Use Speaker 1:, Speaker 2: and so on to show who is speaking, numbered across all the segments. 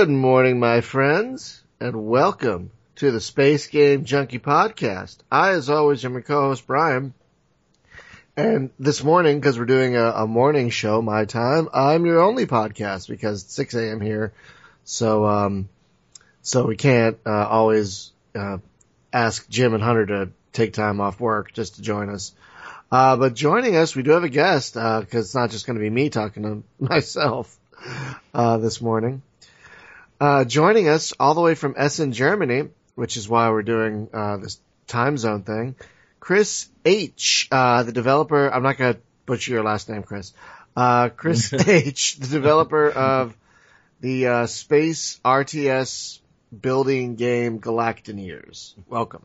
Speaker 1: Good morning, my friends, and welcome to the Space Game Junkie Podcast. I, as always, am your co-host, Brian. And this morning, because we're doing a, a, morning show, my time, I'm your only podcast because it's 6 a.m. here. So, um, so we can't, uh, always, uh, ask Jim and Hunter to take time off work just to join us. Uh, but joining us, we do have a guest, uh, cause it's not just going to be me talking to myself, uh, this morning. Uh, joining us all the way from Essen, Germany, which is why we're doing uh, this time zone thing. Chris H, uh, the developer. I'm not going to butcher your last name, Chris. Uh, Chris H, the developer of the uh, Space RTS building game Galactineers. Welcome.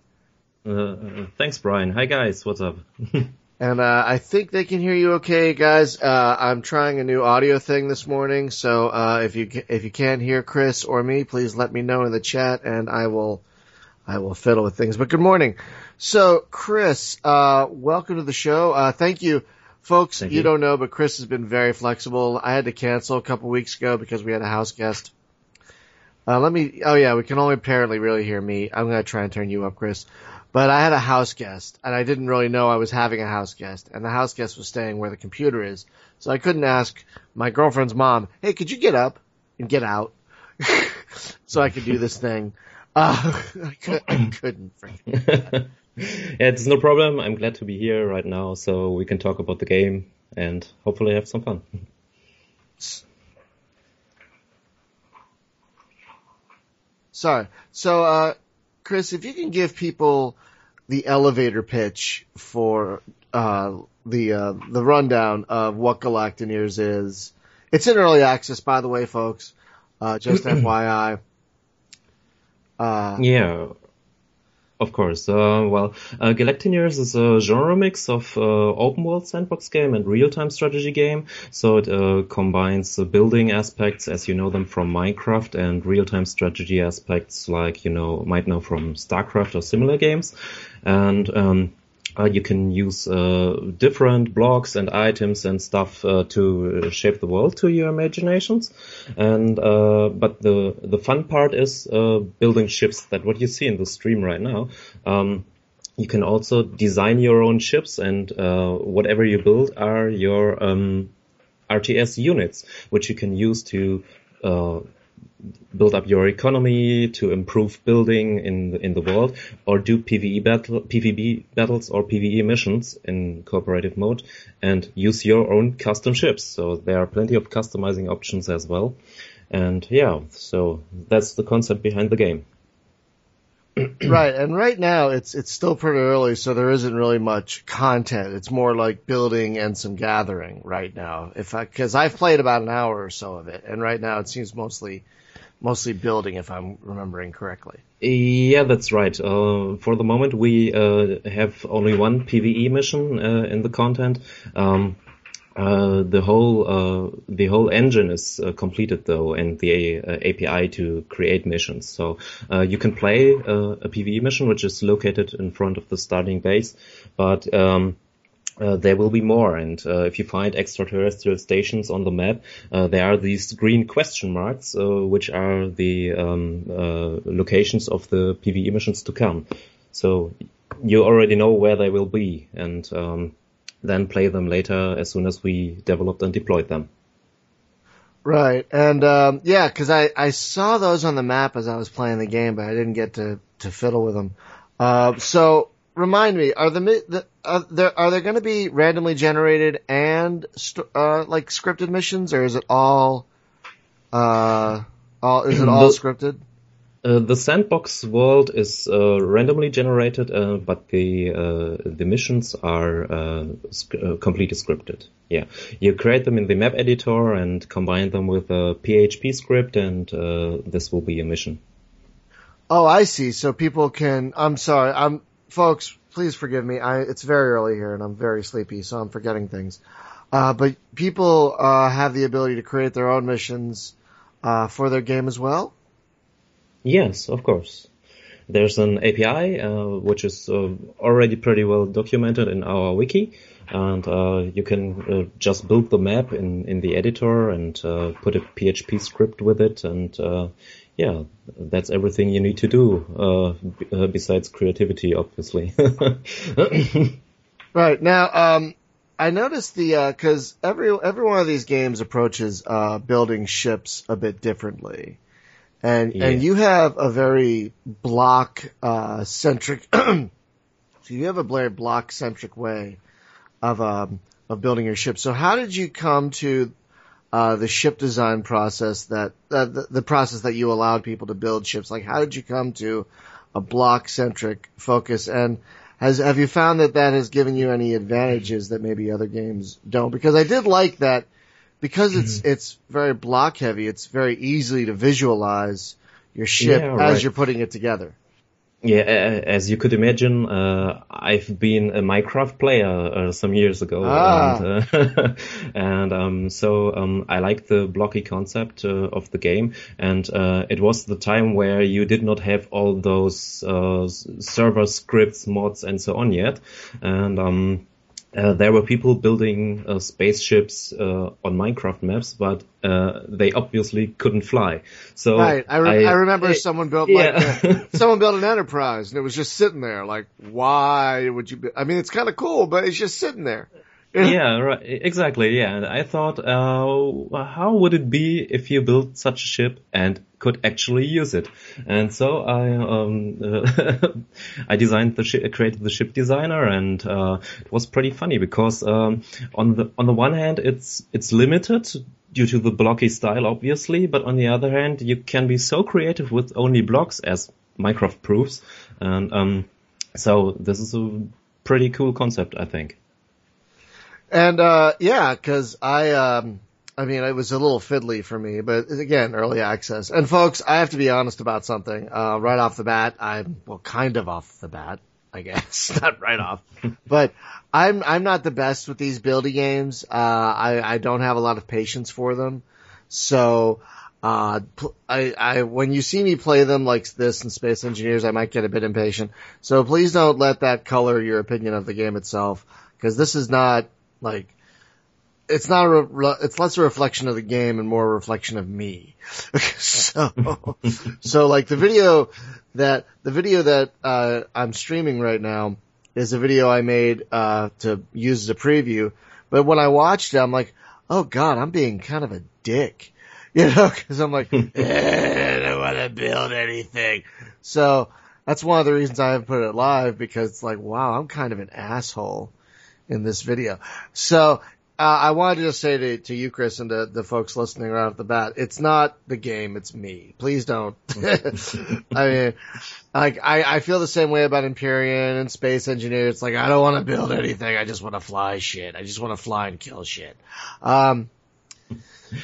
Speaker 2: Uh, thanks, Brian. Hi, guys. What's up?
Speaker 1: And uh, I think they can hear you okay, guys. Uh, I'm trying a new audio thing this morning, so uh, if you if you can't hear Chris or me, please let me know in the chat, and I will I will fiddle with things. But good morning. So, Chris, uh, welcome to the show. Uh, thank you, folks. Thank you, you don't know, but Chris has been very flexible. I had to cancel a couple weeks ago because we had a house guest. Uh, let me. Oh yeah, we can only apparently really hear me. I'm gonna try and turn you up, Chris. But I had a house guest, and I didn't really know I was having a house guest, and the house guest was staying where the computer is, so I couldn't ask my girlfriend's mom, "Hey, could you get up and get out so I could do this thing?" Uh, I, could, I couldn't.
Speaker 2: yeah, it's no problem. I'm glad to be here right now, so we can talk about the game and hopefully have some fun.
Speaker 1: Sorry. So, uh, Chris, if you can give people the elevator pitch for uh, the uh, the rundown of what Galactineers is. It's in early access, by the way, folks. Uh, just FYI.
Speaker 2: Uh, yeah, of course. Uh, well, uh, Galactineers is a genre mix of uh, open world sandbox game and real time strategy game. So it uh, combines the building aspects as you know them from Minecraft and real time strategy aspects like you know might know from StarCraft or similar games. And um, uh, you can use uh, different blocks and items and stuff uh, to shape the world to your imaginations. And uh, but the the fun part is uh, building ships. That what you see in the stream right now. Um, you can also design your own ships, and uh, whatever you build are your um, RTS units, which you can use to build up your economy, to improve building in the, in the world, or do PVE battle, PvP battles or PVE missions in cooperative mode, and use your own custom ships. So there are plenty of customizing options as well. And yeah, so that's the concept behind the game.
Speaker 1: right, and right now it's it's still pretty early, so there isn't really much content. It's more like building and some gathering right now. If because I've played about an hour or so of it, and right now it seems mostly mostly building, if I'm remembering correctly.
Speaker 2: Yeah, that's right. Uh, for the moment, we uh, have only one PVE mission uh, in the content. Um, uh, the whole uh, the whole engine is uh, completed though, and the API to create missions. So you can play a PVE mission, which is located in front of the starting base, but um, uh, there will be more. And uh, if you find extraterrestrial stations on the map, uh, there are these green question marks, uh, which are the um, uh, locations of the PVE missions to come. So you already know where they will be, and um, then play them later as soon as we developed and deployed them.
Speaker 1: Right, and um, yeah, because I, I saw those on the map as I was playing the game, but I didn't get to, to fiddle with them. Uh, so remind me, are the, the are there are there going to be randomly generated and uh, like scripted missions, or is it all uh, all is it all scripted?
Speaker 2: Uh, the sandbox world is uh, randomly generated, uh, but the uh, the missions are sc- completely scripted. Yeah, you create them in the map editor and combine them with a PHP script, and this will be a mission.
Speaker 1: Oh, I see. So people can. I'm sorry. I'm folks, please forgive me. I, it's very early here and I'm very sleepy, so I'm forgetting things. Uh, but people uh, have the ability to create their own missions uh, for their game as well.
Speaker 2: Yes, of course. There's an API uh, which is uh, already pretty well documented in our wiki, and uh, you can uh, just build the map in in the editor and uh, put a PHP script with it, and uh, yeah, that's everything you need to do uh, besides creativity, obviously.
Speaker 1: right now, um, I noticed the because every every one of these games approaches building ships a bit differently and yeah. and you have a very block uh, centric. so you have a very block centric way of um, of building your ship. So how did you come to uh, the ship design process that uh, the, the process that you allowed people to build ships? Like how did you come to a block centric focus and has have you found that that has given you any advantages that maybe other games don't? Because I did like that because it's mm-hmm. it's very block heavy. It's very easy to visualize your ship yeah, right. as you're putting it together.
Speaker 2: Yeah, as you could imagine, uh, I've been a Minecraft player uh, some years ago, ah. and, uh, and um, so um, I like the blocky concept uh, of the game. And uh, it was the time where you did not have all those uh, server scripts, mods, and so on yet, and um, uh, there were people building uh, spaceships uh, on Minecraft maps, but uh, they obviously couldn't fly. So
Speaker 1: right, I, re- I, I remember someone built yeah. like someone built an Enterprise, and it was just sitting there. Like, why would you? Be- I mean, it's kind of cool, but it's just sitting there.
Speaker 2: Yeah, right. Exactly. Yeah. And I thought, uh, how would it be if you built such a ship and could actually use it? And so I, um, uh, I designed the ship, created the ship designer, and uh, it was pretty funny because um, on the on the one hand, it's it's limited due to the blocky style, obviously, but on the other hand, you can be so creative with only blocks, as Minecraft proves, and um, so this is a pretty cool concept, I think.
Speaker 1: And uh, yeah, because I, um, I mean, it was a little fiddly for me, but again, early access. And folks, I have to be honest about something. Uh, right off the bat, I'm well, kind of off the bat, I guess, not right off, but I'm I'm not the best with these building games. Uh, I I don't have a lot of patience for them, so. Uh, I, I, when you see me play them like this in Space Engineers, I might get a bit impatient. So please don't let that color your opinion of the game itself, because this is not like, it's not a, re- it's less a reflection of the game and more a reflection of me. so, so like the video that, the video that, uh, I'm streaming right now is a video I made, uh, to use as a preview. But when I watched it, I'm like, oh god, I'm being kind of a dick. You know, cause I'm like, eh, I don't want to build anything. So that's one of the reasons I haven't put it live because it's like, wow, I'm kind of an asshole in this video. So uh, I wanted to just say to, to you, Chris, and to the folks listening right off the bat, it's not the game, it's me. Please don't. I mean, like, I, I feel the same way about Empyrion and Space Engineers. It's like, I don't want to build anything. I just want to fly shit. I just want to fly and kill shit. Um,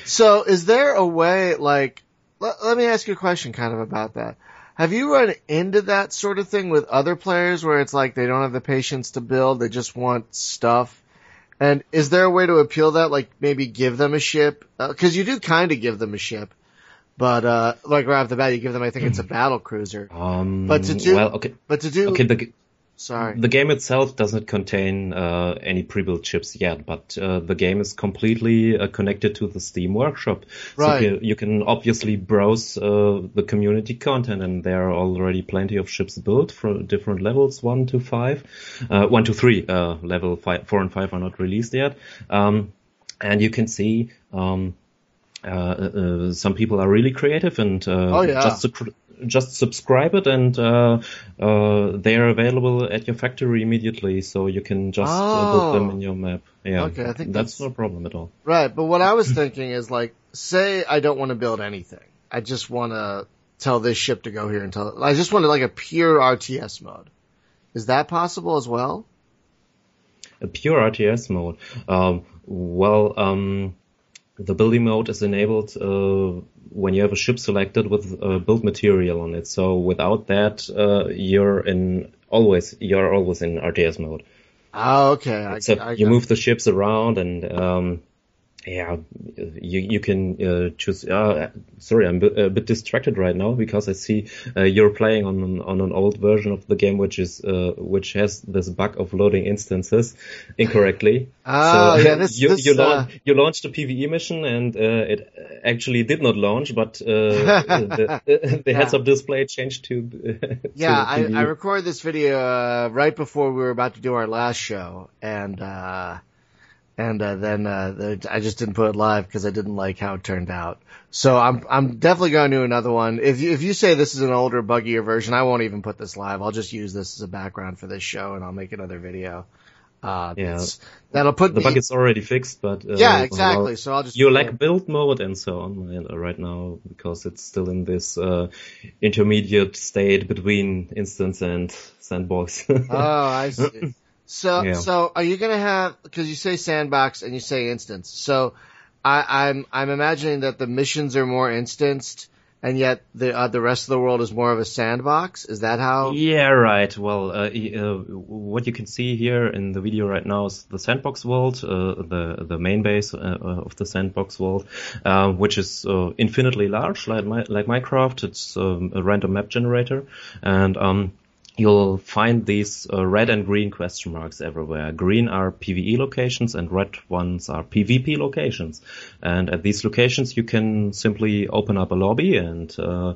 Speaker 1: so is there a way, like, let, let me ask you a question kind of about that. Have you run into that sort of thing with other players where it's like they don't have the patience to build, they just want stuff? And is there a way to appeal that? Like maybe give them a ship? Uh, Cause you do kind of give them a ship. But, uh, like right off the bat, you give them, I think it's a battle cruiser.
Speaker 2: Um,
Speaker 1: but to do,
Speaker 2: well, okay.
Speaker 1: but to do,
Speaker 2: okay, the,
Speaker 1: Sorry.
Speaker 2: The game itself doesn't contain uh, any pre-built chips yet, but uh, the game is completely uh, connected to the Steam Workshop.
Speaker 1: Right.
Speaker 2: So you, you can obviously browse uh, the community content, and there are already plenty of ships built for different levels, one to five, uh, one to three. Uh, level five, four and five are not released yet, um, and you can see. Um, uh, uh, some people are really creative and uh,
Speaker 1: oh, yeah.
Speaker 2: just just subscribe it and uh, uh, they are available at your factory immediately, so you can just oh. uh, put them in your map. Yeah,
Speaker 1: okay, I think
Speaker 2: that's, that's no problem at all.
Speaker 1: Right, but what I was thinking is like, say I don't want to build anything, I just want to tell this ship to go here and tell. I just wanted like a pure RTS mode. Is that possible as well?
Speaker 2: A pure RTS mode. Um, well, um, the building mode is enabled uh, when you have a ship selected with uh, build material on it. So without that, uh, you're in always you're always in RTS mode.
Speaker 1: Ah, okay.
Speaker 2: Except I, I, you move the ships around and um, yeah, you you can uh, choose. Uh, sorry, I'm a bit distracted right now because I see uh, you're playing on an, on an old version of the game, which is uh, which has this bug of loading instances incorrectly.
Speaker 1: Oh, so, yeah, this,
Speaker 2: you
Speaker 1: this,
Speaker 2: you, uh, you, launched a PVE mission and uh, it actually did not launch, but the, the yeah. heads-up display changed to. to
Speaker 1: yeah, I, I recorded this video right before we were about to do our last show, and and uh, then uh, I just didn't put it live because I didn't like how it turned out. So I'm I'm definitely going to do another one. If you, if you say this is an older, buggier version, I won't even put this live. I'll just use this as a background for this show, and I'll make another video. Uh,
Speaker 2: yeah,
Speaker 1: that'll put
Speaker 2: the bug is already fixed, but uh,
Speaker 1: yeah, exactly. Well, so I'll just
Speaker 2: you lack build mode and so on uh, right now because it's still in this uh, intermediate state between instance and sandbox.
Speaker 1: oh, I see. So, yeah. so are you gonna have? Because you say sandbox and you say instance. So, I, I'm I'm imagining that the missions are more instanced, and yet the uh, the rest of the world is more of a sandbox. Is that how?
Speaker 2: Yeah, right. Well, uh, uh, what you can see here in the video right now is the sandbox world, uh, the the main base uh, uh, of the sandbox world, which is infinitely large, like my, like Minecraft. It's um, a random map generator, and um, you'll find these uh, red and green question marks everywhere. Green are PvE locations and red ones are PvP locations. And at these locations you can simply open up a lobby and uh,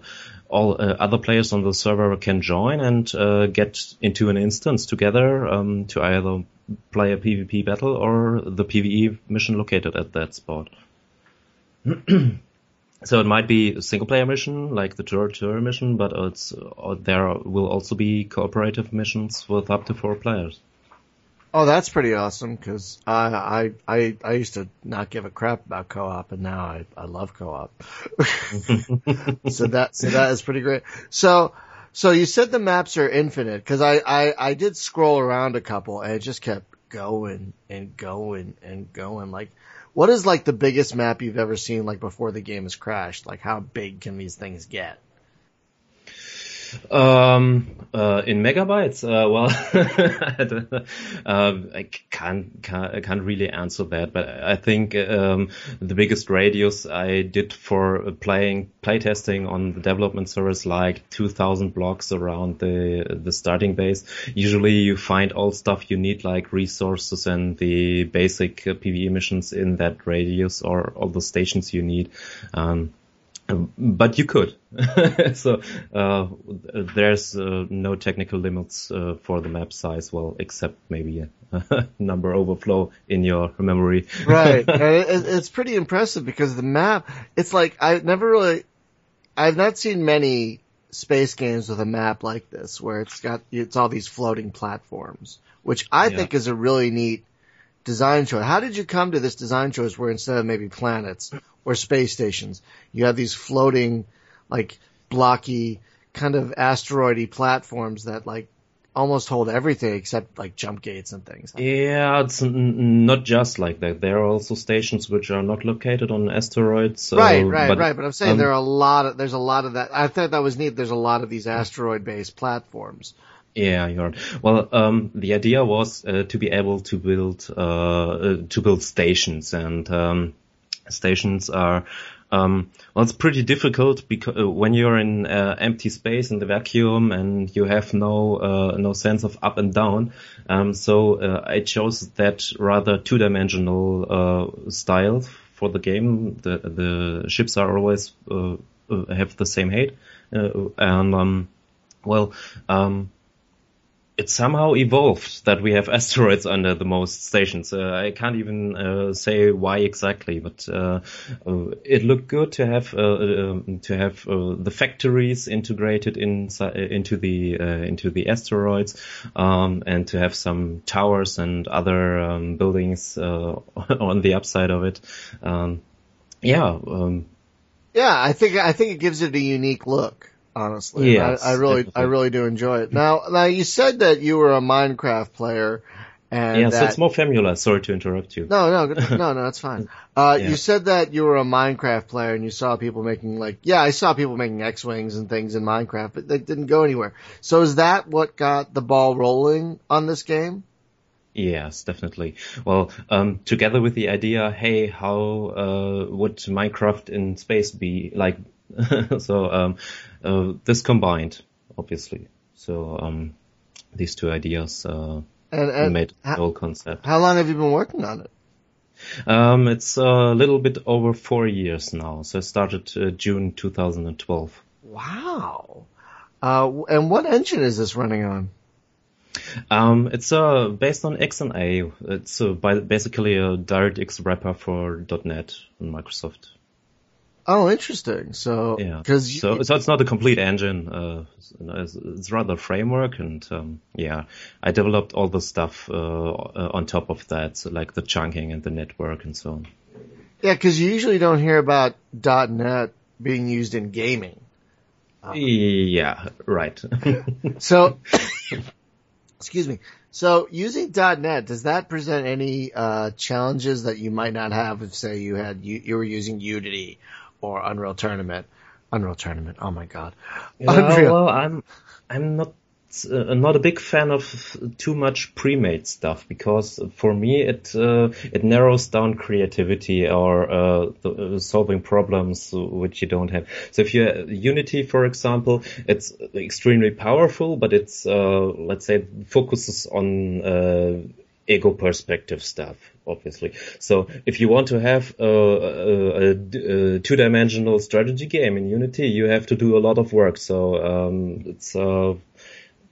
Speaker 2: all uh, other players on the server can join and uh, get into an instance together um, to either play a PvP battle or the PvE mission located at that spot. So it might be a single player mission like the tour tour mission, but it's uh, there will also be cooperative missions with up to four players.
Speaker 1: Oh, that's pretty awesome because I, I I I used to not give a crap about co-op, and now I I love co-op. so that so that is pretty great. So so you said the maps are infinite because I, I I did scroll around a couple and it just kept going and going and going like what is like the biggest map you've ever seen like before the game has crashed? Like how big can these things get?
Speaker 2: Um, uh, in megabytes, uh, well, um, I can't, can't, can't really answer that, but I think um, the biggest radius I did for playing playtesting on the development servers like 2,000 blocks around the the starting base. Usually, you find all stuff you need, like resources and the basic uh, PVE missions in that radius, or all the stations you need. Um, but you could. so uh, there's uh, no technical limits uh, for the map size, well, except maybe a number overflow in your memory.
Speaker 1: right. it's pretty impressive because the map, it's like I've never really, I've not seen many space games with a map like this where it's got, it's all these floating platforms, which I yeah. think is a really neat design choice. How did you come to this design choice where instead of maybe planets or space stations, you have these floating, like blocky, kind of asteroidy platforms that like almost hold everything except like jump gates and things.
Speaker 2: Yeah, it's n- not just like that. There are also stations which are not located on asteroids.
Speaker 1: right, right, but, right. But I'm saying um, there are a lot of there's a lot of that. I thought that was neat. There's a lot of these asteroid based platforms.
Speaker 2: Yeah, you're right. Well, um, the idea was uh, to be able to build uh, uh, to build stations, and um, stations are um, well, it's pretty difficult because uh, when you're in uh, empty space in the vacuum and you have no uh, no sense of up and down. Um, so I chose that rather two dimensional style for the game. The the ships are always have the same height, and um, well. Um, it somehow evolved that we have asteroids under the most stations. Uh, I can't even uh, say why exactly, but uh, uh it looked good to have uh, um, to have uh, the factories integrated in, into the into the asteroids, um, and to have some towers and other um, buildings on the upside of it. Um, yeah. Um,
Speaker 1: yeah, I think I think it gives it a unique look honestly.
Speaker 2: Yeah,
Speaker 1: I, I, really, definitely. I really do enjoy it. Now, now you said that you were a Minecraft player, and
Speaker 2: yeah,
Speaker 1: that...
Speaker 2: so it's more Famula. Sorry to interrupt you.
Speaker 1: No, no, no, no, that's fine. Uh, yeah. you said that you were a Minecraft player and you saw people making like, yeah, I saw people making X-wings and things in Minecraft, but they didn't go anywhere. So is that what got the ball rolling on this game?
Speaker 2: Yes, definitely. Well, um, together with the idea, hey, how uh, would Minecraft in space be like? so um, uh, this combined, obviously. So um, these two ideas uh, and, and made the whole concept.
Speaker 1: How long have you been working on it?
Speaker 2: Um, it's a little bit over four years now. So I started uh, June 2012.
Speaker 1: Wow. Uh, and what engine is this running on?
Speaker 2: Um, it's uh, based on XNA. It's uh, by, basically a DirectX wrapper for .NET on Microsoft.
Speaker 1: Oh, interesting. So,
Speaker 2: yeah, because so, so it's not a complete engine. Uh, it's, it's, rather a framework, and um, yeah, I developed all the stuff uh, uh, on top of that, so like the chunking and the network and so on.
Speaker 1: Yeah, because you usually don't hear about .NET being used in gaming.
Speaker 2: yeah, right.
Speaker 1: so, excuse me. So using .NET, does that present any uh, challenges that you might not have if, say, you had you, you were using Unity or Unreal Tournament? Unreal Tournament. Oh my God.
Speaker 2: Yeah, Unreal. Well, I'm I'm not uh, not a big fan of too much pre-made stuff because for me it uh, it narrows down creativity or uh, the, uh, solving problems which you don't have. So if you Unity, for example, it's extremely powerful, but it's uh, let's say focuses on uh, ego perspective stuff obviously. So if you want to have a, a, a, two-dimensional strategy game in Unity, you have to do a lot of work. So um, it's uh,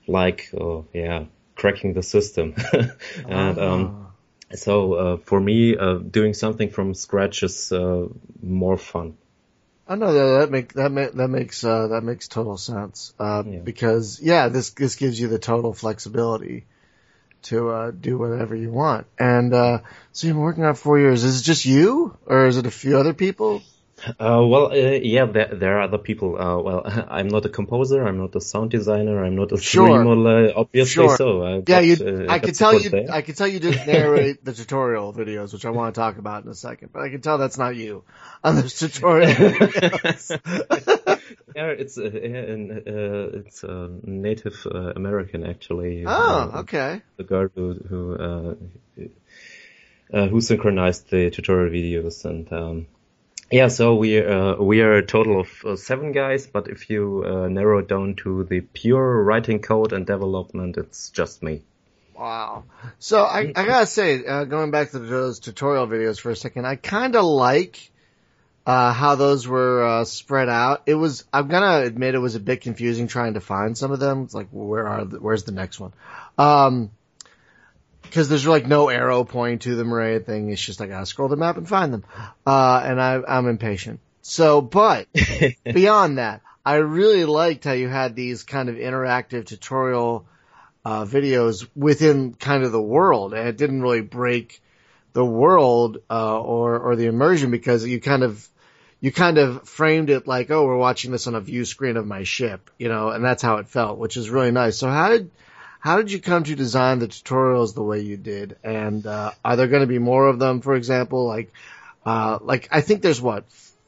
Speaker 2: like, oh, yeah, cracking the system. and um, ah. so uh, for me, uh, doing something from scratch is uh, more fun.
Speaker 1: I know that that make that make, that makes uh, that makes total sense uh, yeah. because yeah, this this gives you the total flexibility to uh, do whatever you want. And uh, so you've been working on four years. Is it just you, or is it a few other people?
Speaker 2: Uh, well, uh, yeah, there, there, are other people. Uh, well, I'm not a composer. I'm not a sound designer. I'm not a sure. 3D obviously. Sure. So,
Speaker 1: yeah, you, uh, I could tell you. There. I could tell you didn't narrate the tutorial videos, which I want to talk about in a second. But I can tell that's not you on those tutorial videos.
Speaker 2: yeah, it's uh, uh, it's a Native American actually.
Speaker 1: Oh, okay.
Speaker 2: The girl who who who synchronized the tutorial videos and. Um, yeah, so we uh, we are a total of uh, seven guys, but if you uh, narrow it down to the pure writing code and development, it's just me.
Speaker 1: Wow. So I, I gotta say, uh, going back to those tutorial videos for a second, I kind of like uh, how those were uh, spread out. It was I'm gonna admit it was a bit confusing trying to find some of them. It's like where are the, where's the next one? Um, because there's like no arrow pointing to them or anything. It's just like I scroll the map and find them. Uh, and I, I'm impatient. So, but beyond that, I really liked how you had these kind of interactive tutorial, uh, videos within kind of the world and it didn't really break the world, uh, or, or the immersion because you kind of, you kind of framed it like, oh, we're watching this on a view screen of my ship, you know, and that's how it felt, which is really nice. So how did, how did you come to design the tutorials the way you did? And uh, are there going to be more of them? For example, like uh, like I think there's what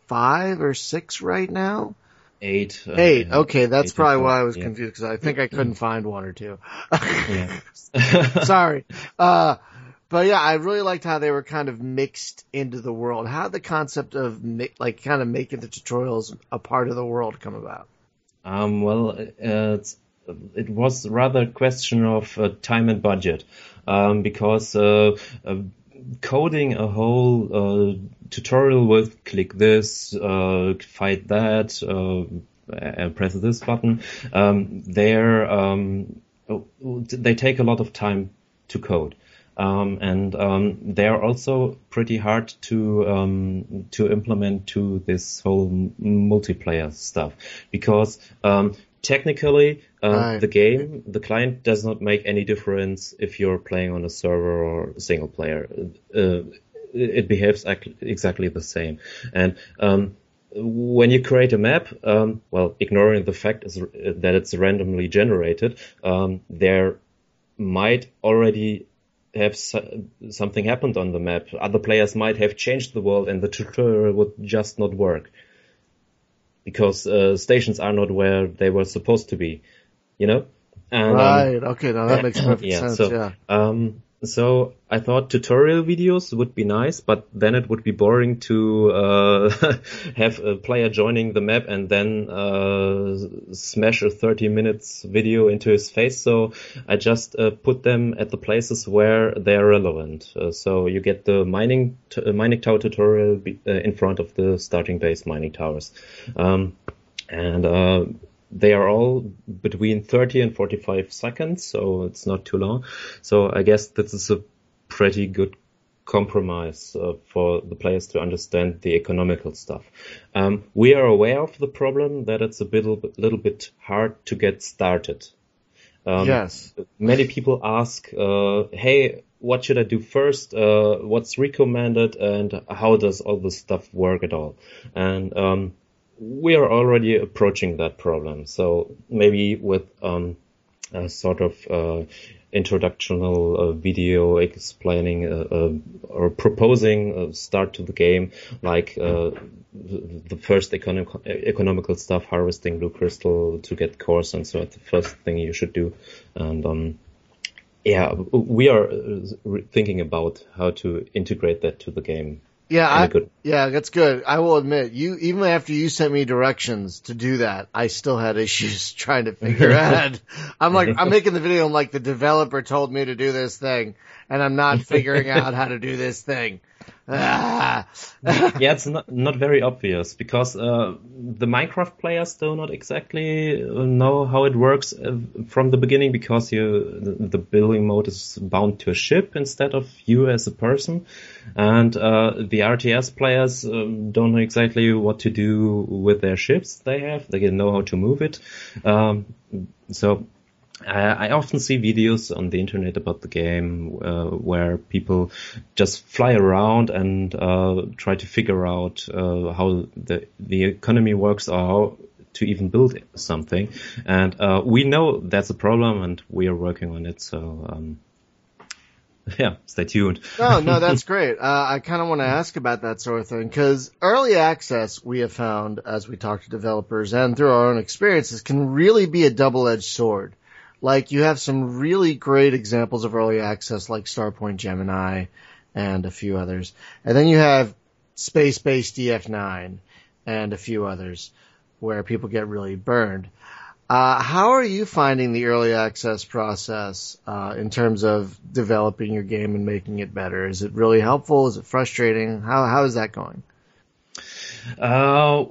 Speaker 1: five or six right now.
Speaker 2: Eight.
Speaker 1: Uh, eight. Okay, that's eight probably why I was yeah. confused because I think I couldn't find one or two. Sorry. Uh, but yeah, I really liked how they were kind of mixed into the world. How the concept of like kind of making the tutorials a part of the world come about?
Speaker 2: Um, well, uh, it was rather a question of uh, time and budget, um, because uh, uh, coding a whole uh, tutorial with click this, uh, fight that, press this button, um, they're, um, they take a lot of time to code. Um, and um, they are also pretty hard to um, to implement to this whole multiplayer stuff because um, technically, uh, right. the game, the client does not make any difference if you're playing on a server or single player. Uh, it behaves exactly the same. And um, when you create a map, um, well, ignoring the fact that it's randomly generated, um, there might already have something happened on the map. Other players might have changed the world, and the tutorial would just not work because uh, stations are not where they were supposed to be, you know?
Speaker 1: And, um, right. Okay. Now that makes perfect
Speaker 2: yeah,
Speaker 1: sense.
Speaker 2: So,
Speaker 1: yeah.
Speaker 2: Um, so I thought tutorial videos would be nice, but then it would be boring to uh, have a player joining the map and then uh, smash a 30 minutes video into his face. So I just uh, put them at the places where they're relevant. Uh, so you get the mining t- uh, mining tower tutorial be- uh, in front of the starting base mining towers, um, and they are all between 30 and 45 seconds, so it's not too long. So I guess this is a pretty good compromise uh, for the players to understand the economical stuff. Um, we are aware of the problem that it's a little, little bit hard to get started.
Speaker 1: Um, yes.
Speaker 2: Many people ask, uh, "Hey, what should I do first? Uh, what's recommended, and how does all this stuff work at all?" And um, we are already approaching that problem. So maybe with um, a sort of uh, introductional uh, video explaining uh, uh or proposing a start to the game, like uh, the first economic, economical stuff, harvesting blue crystal to get cores, and so the first thing you should do. And um, yeah, we are uh, thinking about how to integrate that to the game
Speaker 1: yeah, I, yeah, that's good. I will admit, you even after you sent me directions to do that, I still had issues trying to figure out. I'm like, I'm making the video. I'm like, the developer told me to do this thing, and I'm not figuring out how to do this thing.
Speaker 2: Ah. yeah, it's not not very obvious because uh, the Minecraft players do not exactly know how it works uh, from the beginning because you the, the, building mode is bound to a ship instead of you as a person, and uh, the RTS players um, don't know exactly what to do with their ships they have. They don't know how to move it, um, so I often see videos on the internet about the game uh, where people just fly around and uh, try to figure out uh, how the the economy works or how to even build something. And uh, we know that's a problem, and we are working on it. So. Um, yeah, stay tuned.
Speaker 1: no, no, that's great. Uh, I kind of want to ask about that sort of thing because early access, we have found as we talk to developers and through our own experiences, can really be a double-edged sword like you have some really great examples of early access like Starpoint Gemini and a few others. And then you have Space Base DF9 and a few others where people get really burned. Uh, how are you finding the early access process uh, in terms of developing your game and making it better? Is it really helpful? Is it frustrating? How how is that going?
Speaker 2: Uh,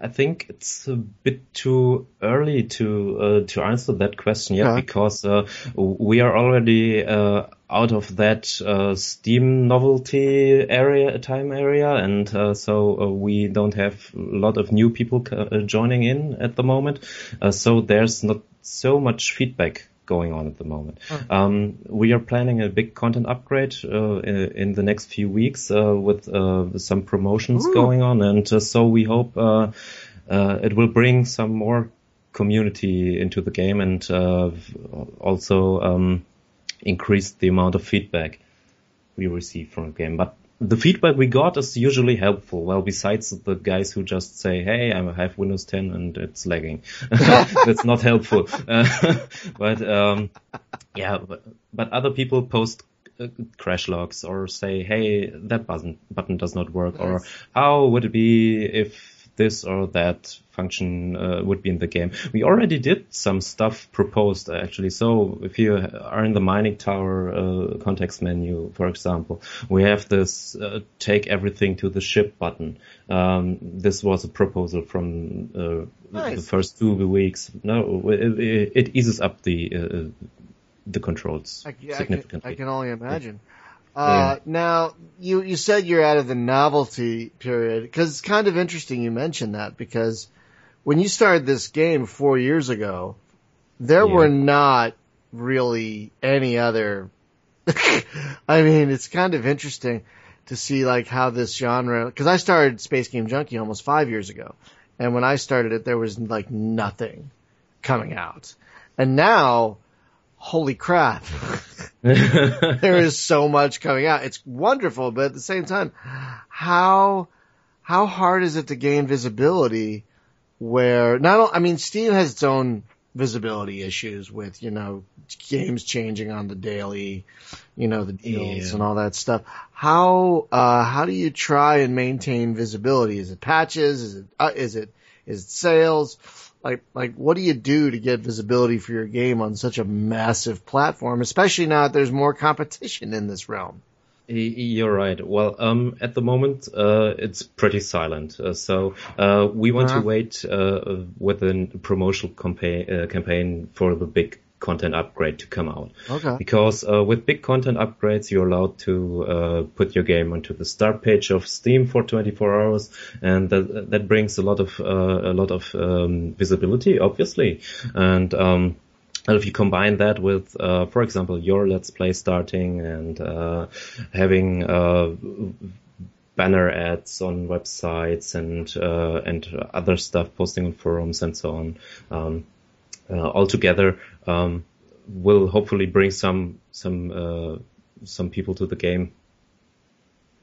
Speaker 2: I think it's a bit too early to uh, to answer that question yet yeah. because uh, we are already uh, out of that uh, Steam novelty area, time area, and uh, so we don't have a lot of new people joining in at the moment. so there's not so much feedback going on at the moment. Mm. Um, we are planning a big content upgrade uh, in, in, the next few weeks uh, with uh, some promotions Ooh. going on, and uh, so we hope uh, uh, it will bring some more community into the game and also um, increase the amount of feedback we receive from the game. But the feedback we got is usually helpful. Well, besides the guys who just say, "Hey, I have Windows 10 and it's lagging," that's not helpful. Uh, but um, yeah, but, but, other people post uh, crash logs or say, "Hey, that button button does not work," nice. or "How would it be if this or that function uh, would be in the game. We already did some stuff proposed actually. So if you are in the mining tower uh, context menu, for example, we have this uh, take everything to the ship button. Um, this was a proposal from uh, nice. the first two weeks. No, it, it eases up the uh, the controls I, significantly.
Speaker 1: I can, I can only imagine. Uh, yeah. Now, you, you said you're out of the novelty period because it's kind of interesting you mentioned that because when you started this game four years ago, there yeah. were not really any other. I mean, it's kind of interesting to see like how this genre. Because I started Space Game Junkie almost five years ago, and when I started it, there was like nothing coming out, and now, holy crap, there is so much coming out. It's wonderful, but at the same time, how how hard is it to gain visibility? where not I mean Steam has its own visibility issues with, you know, games changing on the daily, you know, the deals yeah. and all that stuff. How, uh, how do you try and maintain visibility? Is it patches? Is it, uh, is it, is it sales? Like, like, what do you do to get visibility for your game on such a massive platform, especially now that there's more competition in this realm?
Speaker 2: You're right. Well, um, at the moment, uh, it's pretty silent. Uh, so uh, we want uh-huh. to wait uh, with a promotional campaign, uh, campaign for the big content upgrade to come out.
Speaker 1: Okay.
Speaker 2: Because uh, with big content upgrades, you're allowed to put your game onto the start page of Steam for 24 hours, and that that brings a lot of a lot of um, visibility, obviously, and. Um, and if you combine that with, uh, for example, your Let's Play starting and uh, having uh, banner ads on websites and uh, and other stuff, posting on forums and so on, um, uh, all together um, will hopefully bring some some uh, some people to the game.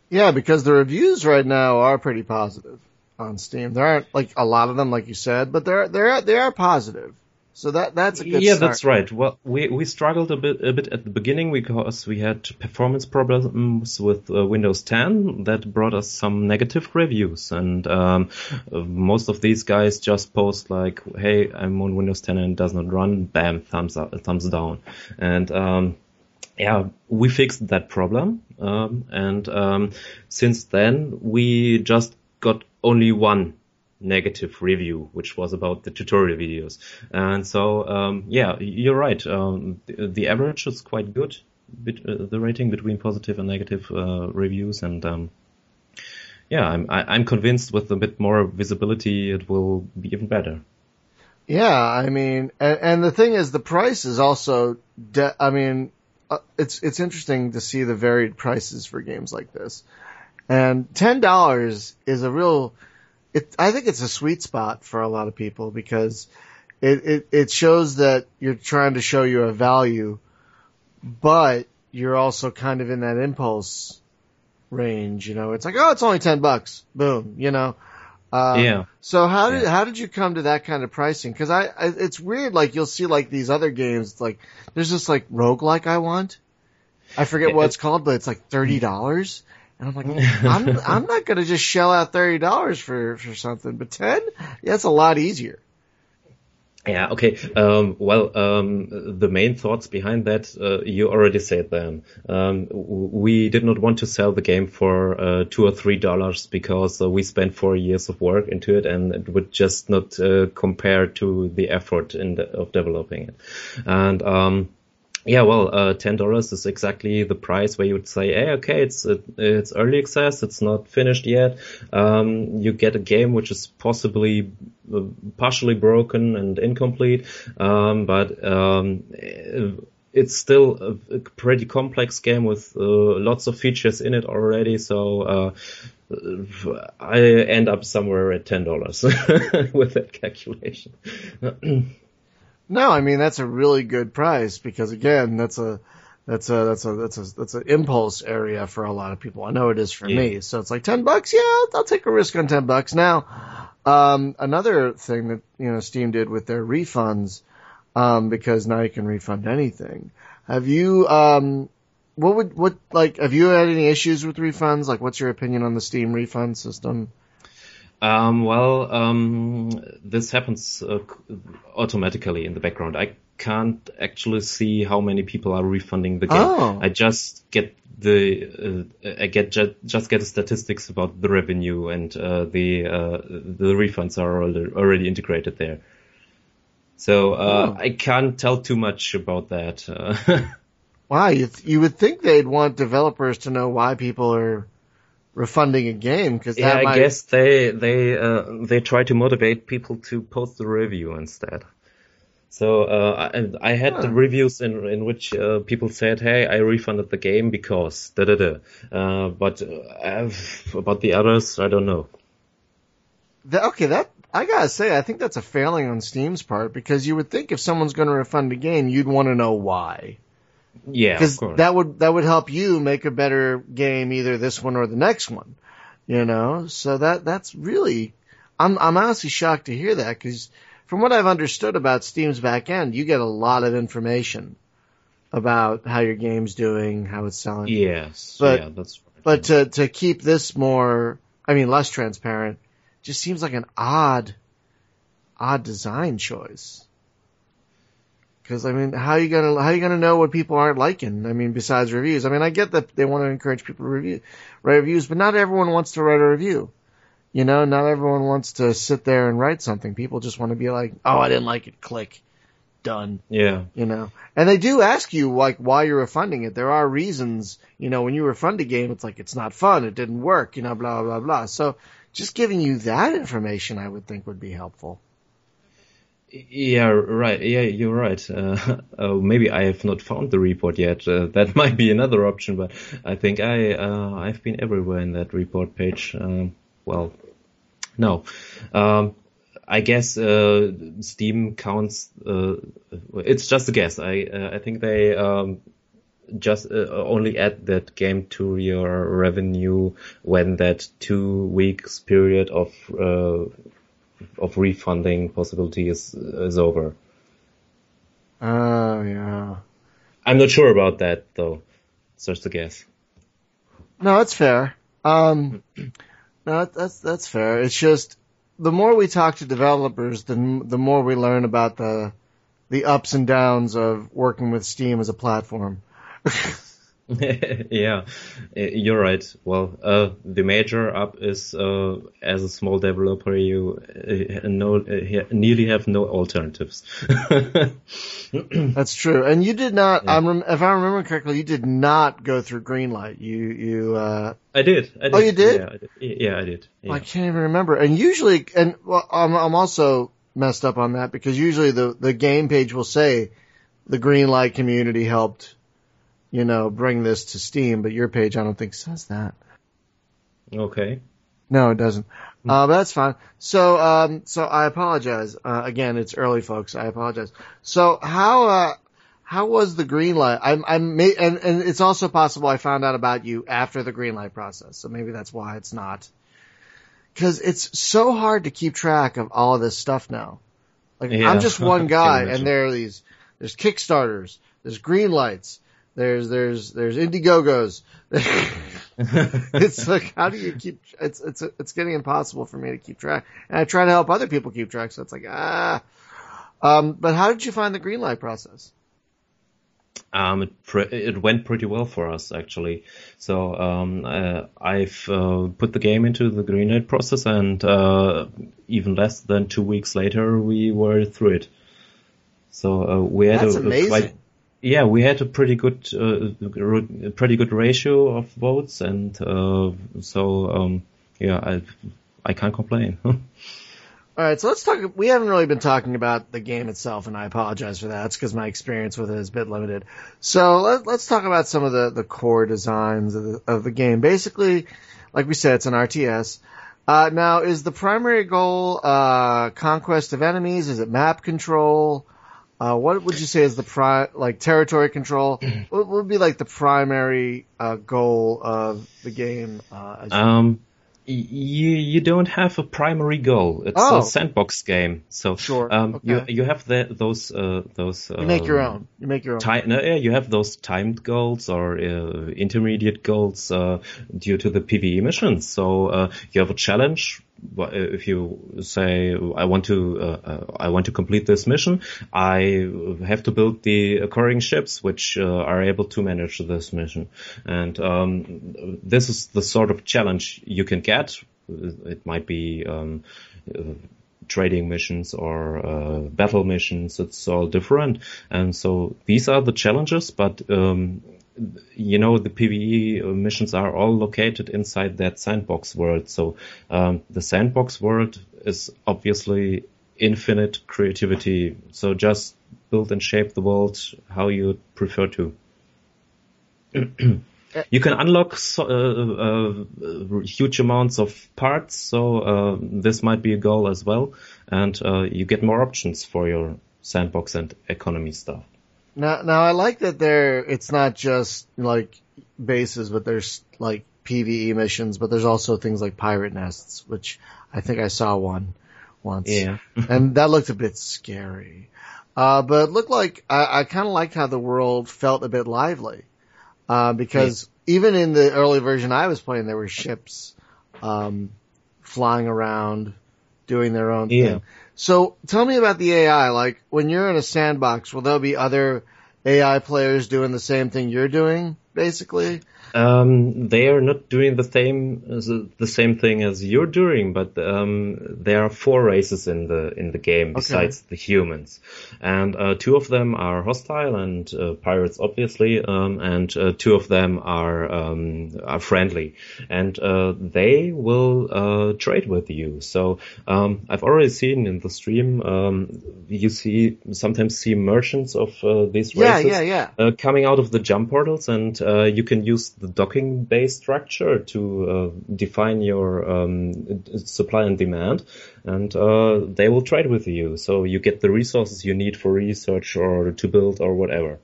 Speaker 1: Yeah, because the reviews right now are pretty positive on Steam. There aren't like a lot of them, like you said, but they're they're they are positive. So that that's a good
Speaker 2: yeah,
Speaker 1: start.
Speaker 2: that's right. Well, we we struggled a bit a bit at the beginning because we had performance problems with uh, Windows 10 that brought us some negative reviews, and um, most of these guys just post like, "Hey, I'm on Windows 10 and it does not run." Bam, thumbs up, thumbs down, and um, yeah, we fixed that problem, um, and um, since then we just got only one negative review, which was about the tutorial videos. And so, um, yeah, you're right. Um, the, the, average is quite good, bit, uh, the rating between positive and negative uh, reviews. And um, yeah, I'm, I, am i am convinced with a bit more visibility, it will be even better.
Speaker 1: Yeah, I mean, and, and the thing is, the price is also, de- I mean, uh, it's it's interesting to see the varied prices for games like this. And ten dollars is a real it, I think it's a sweet spot for a lot of people because it, it, it shows that you're trying to show you a value, but you're also kind of in that impulse range, you know, it's like, oh, it's only 10 bucks. Boom, you know.
Speaker 2: Uh, yeah.
Speaker 1: So how did, yeah. how did you come to that kind of pricing? Cause I, I, it's weird, like you'll see like these other games, like, there's this like roguelike I want. I forget what it's called, but it's like $30. And I'm like, I'm I'm not gonna just shell out thirty dollars for for something, but ten, yeah, it's a lot easier.
Speaker 2: Yeah. Okay. Um, well, um, the main thoughts behind that uh, you already said them. Um, we did not want to sell the game for uh, two or three dollars because uh, we spent four years of work into it, and it would just not uh, compare to the effort in the, of developing it. And um, yeah, well, uh, ten dollars is exactly the price where you would say, "Hey, okay, it's it's early access, it's not finished yet. Um, you get a game which is possibly uh, partially broken and incomplete, um, but um, it's still a, a, pretty complex game with uh, lots of features in it already. So uh, I end up somewhere at ten dollars with that calculation."
Speaker 1: No, I mean that's a really good price because again, that's a that's a that's a that's a that's an impulse area for a lot of people. I know it is for yeah. me. So it's like ten bucks. Yeah, I'll, I'll, take a risk on ten bucks. Now, um, another thing that you know Steam did with their refunds, um, because now you can refund anything. Have you um, what would what like have you had any issues with refunds? Like, what's your opinion on the Steam refund system?
Speaker 2: Um, well, um, this happens uh, automatically in the background. I can't actually see how many people are refunding the game.
Speaker 1: Oh.
Speaker 2: I just get the uh, I get ju- just get the statistics about the revenue and uh, the uh, the refunds are already integrated there. So uh, oh. I can't tell too much about that.
Speaker 1: wow, you th- you would think they'd want developers to know why people are refunding a game because
Speaker 2: yeah,
Speaker 1: might...
Speaker 2: I guess they they uh, they try to motivate people to post the review instead. So uh, I, I had huh. the reviews in in which uh, people said, "Hey, I refunded the game because da da da," uh, but uh, about the others, I don't know.
Speaker 1: The, okay, that I gotta say, I think that's a failing on Steam's part because you would think if someone's going to refund a game, you'd want to know why.
Speaker 2: Yeah,
Speaker 1: because that would that would help you make a better game, either this one or the next one. You know, so that that's really, I'm I'm honestly shocked to hear that because from what I've understood about Steam's back end, you get a lot of information about how your game's doing, how it's selling.
Speaker 2: Yes, but, yeah, that's.
Speaker 1: But to, to keep this more, I mean, less transparent, just seems like an odd, odd design choice. Cause I mean, how are you gonna, how you gonna know what people aren't liking? I mean, besides reviews. I mean, I get that they want to encourage people to review, write reviews, but not everyone wants to write a review. You know, not everyone wants to sit there and write something. People just want to be like, oh, I didn't like it, click, done.
Speaker 2: Yeah.
Speaker 1: You know, and they do ask you like why you're refunding it. There are reasons, you know, when you refund a game, it's like, it's not fun, it didn't work, you know, blah, blah, blah. So just giving you that information, I would think would be helpful.
Speaker 2: Yeah, right. Yeah, you're right. Uh, uh, maybe I have not found the report yet. Uh, that might be another option, but I think I uh, I've been everywhere in that report page. Um, well, no. Um, I guess uh, Steam counts. It's just a guess. I I think they um, just only add that game to your revenue when that two weeks period of of refunding possibility is is over.
Speaker 1: Oh yeah.
Speaker 2: I'm not sure about that though. It's just a guess.
Speaker 1: No, that's fair. Um, no, that's that's fair. It's just the more we talk to developers, the the more we learn about the the ups and downs of working with Steam as a platform.
Speaker 2: yeah, you're right. Well, uh, the major up is uh, as a small developer, you uh, no, uh, nearly have no alternatives.
Speaker 1: That's true. And you did not. Yeah. If I remember correctly, you did not go through Greenlight. You you. Uh,
Speaker 2: I did. I did.
Speaker 1: Oh, you did?
Speaker 2: Yeah, I did. Yeah, I did. Yeah.
Speaker 1: I can't even remember. And usually, and well, I'm I'm also messed up on that because usually the the game page will say the Greenlight community helped you know, bring this to Steam, but your page I don't think says that.
Speaker 2: Okay.
Speaker 1: No, it doesn't. Uh, but that's fine. So, um, so I apologize. Uh, again, it's early, folks. I apologize. So, how, uh, how was the green light? I'm, I'm, and, and it's also possible I found out about you after the green light process. So maybe that's why it's not. Cause it's so hard to keep track of all of this stuff now. Like, yeah. I'm just one guy and there are these, there's Kickstarters, there's green lights, there's there's there's Indiegogos. it's like how do you keep? It's it's it's getting impossible for me to keep track, and I try to help other people keep track. So it's like ah. Um, but how did you find the green light process?
Speaker 2: Um, it, pre- it went pretty well for us actually. So um, uh, I've uh, put the game into the green light process, and uh, even less than two weeks later, we were through it. So uh, we had
Speaker 1: That's
Speaker 2: a,
Speaker 1: a quite
Speaker 2: yeah, we had a pretty good, uh, pretty good ratio of votes, and uh, so um, yeah, I I can't complain.
Speaker 1: All right, so let's talk. We haven't really been talking about the game itself, and I apologize for that. It's because my experience with it is a bit limited. So let, us talk about some of the, the core designs of the, of the game. Basically, like we said, it's an RTS. Uh, now, is the primary goal uh, conquest of enemies? Is it map control? Uh, what would you say is the pri like territory control? what would be like the primary uh, goal of the game? Uh,
Speaker 2: um, you you don't have a primary goal. It's oh. a sandbox game, so
Speaker 1: sure.
Speaker 2: Um, okay. you you have the, those uh, those.
Speaker 1: you make your um, own. You make your own.
Speaker 2: Ti- no, yeah, you have those timed goals or uh, intermediate goals uh, due to the PVE missions. So uh, you have a challenge if you say I want to uh, uh, I want to complete this mission, I have to build the occurring ships which uh, are able to manage this mission, and um, this is the sort of challenge you can get. It might be um, trading missions or uh, battle missions. It's all different, and so these are the challenges. But um, you know, the PVE missions are all located inside that sandbox world. So um, the sandbox world is obviously infinite creativity. So just build and shape the world how you prefer to. you can unlock so, uh, uh, huge amounts of parts, so uh, this might be a goal as well, and uh, you get more options for your sandbox and economy stuff.
Speaker 1: Now, now I like that there. It's not just like bases, but there's like PVE missions, but there's also things like pirate nests, which I think I saw one once.
Speaker 2: Yeah.
Speaker 1: and that looked a bit scary. Uh, but it looked like I, I kind of liked how the world felt a bit lively. Uh, because yeah. even in the early version I was playing, there were ships, um, flying around, doing their own
Speaker 2: yeah.
Speaker 1: thing. So tell me about the AI. Like when you're in a sandbox, will there be other AI players doing the same thing you're doing, basically?
Speaker 2: Um, they are not doing the same the same thing as you're doing, but um, there are four races in the in the game besides okay. the humans, and uh, two of them are hostile and uh, pirates, obviously, um, and uh, two of them are um, are friendly, and uh, they will uh, trade with you. So um, I've already seen in the stream um, you see sometimes see merchants of uh, these races
Speaker 1: yeah, yeah, yeah.
Speaker 2: coming out of the jump portals, and you can use the docking based structure to uh, define your um, supply and demand, and uh, they will trade with you. So you get the resources you need for research or to build or whatever.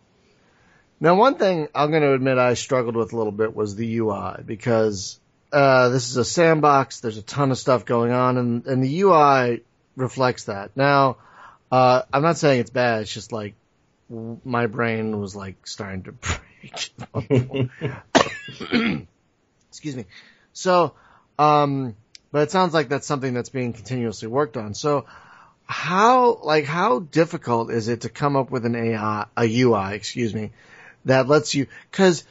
Speaker 1: Now, one thing I'm going to admit I struggled with a little bit was the UI because uh, this is a sandbox. There's a ton of stuff going on, and, and the UI reflects that. Now, uh, I'm not saying it's bad. It's just like my brain was like starting to break. Excuse me. So, um, but it sounds like that's something that's being continuously worked on. So, how like how difficult is it to come up with an AI, a UI, excuse me, that lets you? Because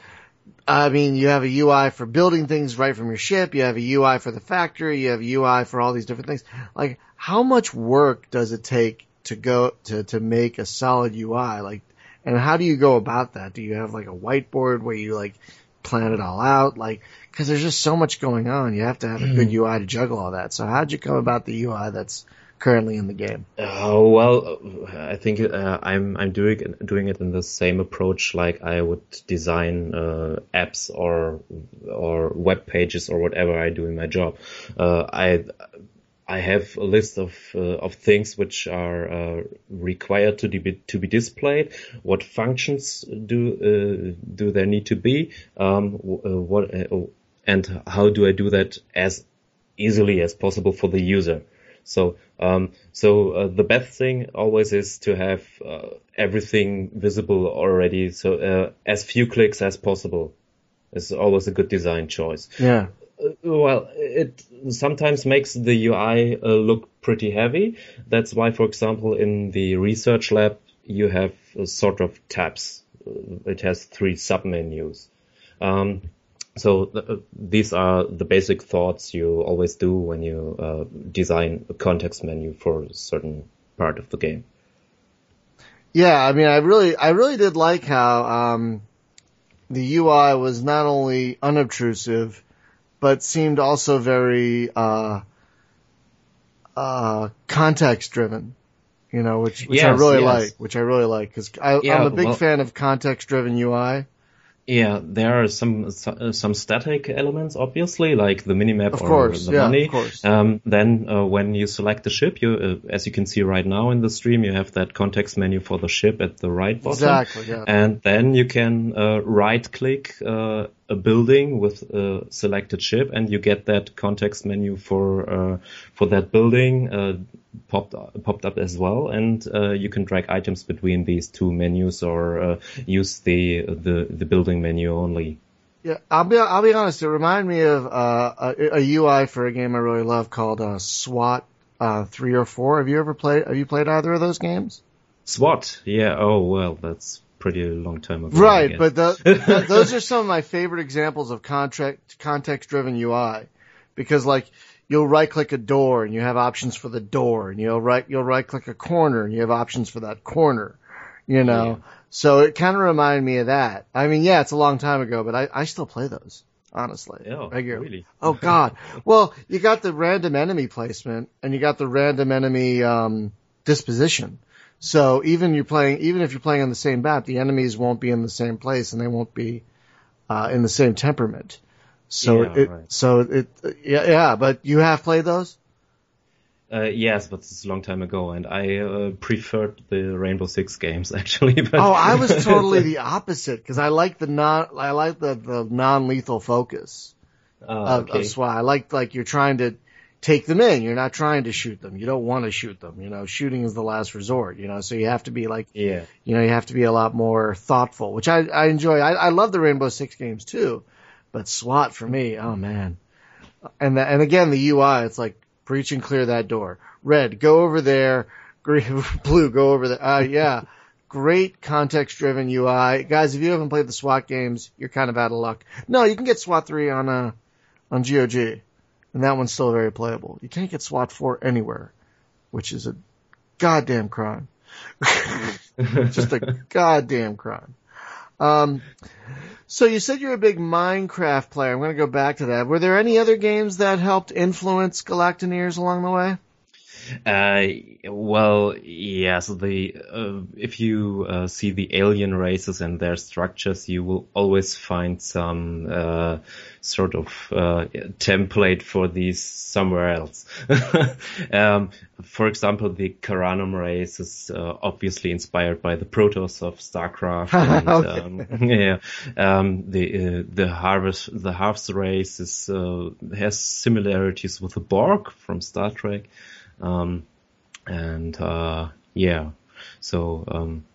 Speaker 1: I mean, you have a UI for building things right from your ship. You have a UI for the factory. You have a UI for all these different things. Like, how much work does it take to go to to make a solid UI? Like, and how do you go about that? Do you have like a whiteboard where you like plan it all out? Like, cause there's just so much going on. You have to have a good UI hmm. to juggle all that. So how'd you come about the UI that's currently in the game?
Speaker 2: Oh well, I think uh, I'm I'm doing doing it in the same approach like I would design uh, apps or or web pages or whatever I do in my job. Uh, I I have a list of uh, of things which are uh, required to be to be displayed. What functions do uh, do there need to be? Um, uh, what uh, and how do I do that as easily as possible for the user? So um, so uh, the best thing always is to have everything visible already. So as few clicks as possible is always a good design choice.
Speaker 1: Yeah.
Speaker 2: Well, it sometimes makes the UI uh, look pretty heavy. That's why, for example, in the research lab, you have sort of tabs. Uh, it has three submenus. Um, so th- uh, these are the basic thoughts you always do when you uh, design a context menu for a certain part of the game.
Speaker 1: Yeah, I mean, I really, I really did like how um, the UI was not only unobtrusive but seemed also very uh, uh, context driven. You know, which which yes, I really yes. like, which I really like because yeah, I'm a big well, fan of context driven UI.
Speaker 2: Yeah, there are some some static elements, obviously, like the minimap
Speaker 1: of
Speaker 2: or
Speaker 1: course,
Speaker 2: the
Speaker 1: yeah,
Speaker 2: money.
Speaker 1: Of course.
Speaker 2: Um, then uh, when you select the ship, you, uh, as you can see right now in the stream, you have that context menu for the ship at the right bottom.
Speaker 1: Exactly. Yeah.
Speaker 2: And then you can uh, right click uh, a building with a selected ship, and you get that context menu for uh, for that building uh, popped popped up as well, and uh, you can drag items between these two menus or uh, use the the the building menu only.
Speaker 1: Yeah, I'll be I'll be honest. It reminded me of uh, a, a, UI for a game I really love called uh, SWAT three or four. Have you ever played? Have you played either of those games?
Speaker 2: SWAT, yeah. Oh well, that's pretty long time ago.
Speaker 1: Right, but the, the, those are some of my favorite examples of contract context driven UI because like you'll right click a door and you have options for the door and you'll right you'll right click a corner and you have options for that corner. You know. Yeah. So it kind of reminded me of that. I mean, yeah, it's a long time ago, but I, I still play those honestly.
Speaker 2: Oh, really?
Speaker 1: Oh God. well, you got the random enemy placement and you got the random enemy um, disposition. So even you're playing, even if you're playing on the same map, the enemies won't be in the same place and they won't be uh, in the same temperament. So
Speaker 2: yeah,
Speaker 1: it,
Speaker 2: right.
Speaker 1: so it, yeah, yeah. But you have played those.
Speaker 2: Uh, yes, but it's a long time ago, and I uh, preferred the Rainbow Six games actually. But...
Speaker 1: Oh, I was totally the opposite because I like the non, I like the, the non-lethal focus
Speaker 2: oh,
Speaker 1: of, okay. of SWAT. I like like you're trying to take them in. You're not trying to shoot them. You don't want to shoot them. You know, shooting is the last resort. You know, so you have to be like,
Speaker 2: yeah,
Speaker 1: you know, you have to be a lot more thoughtful, which I I enjoy. I, I love the Rainbow Six games too, but SWAT for me, oh man. And the, and again, the UI, it's like breach and clear that door. Red, go over there. Green, blue, go over there. Uh, yeah. Great context driven UI. Guys, if you haven't played the SWAT games, you're kind of out of luck. No, you can get SWAT 3 on, uh, on GOG. And that one's still very playable. You can't get SWAT 4 anywhere, which is a goddamn crime. Just a goddamn crime. Um, so you said you're a big Minecraft player. I'm going to go back to that. Were there any other games that helped influence Galactineers along the way?
Speaker 2: Uh, well, yes. The uh, if you uh, see the alien races and their structures, you will always find some uh, sort of uh, template for these somewhere else. um, for example, the Karanum race is uh, obviously inspired by the Protoss of StarCraft. And, okay. um, yeah, um, the the Harvest the Harvest race is has similarities with the Borg from Star Trek. Um, and uh, yeah, so um,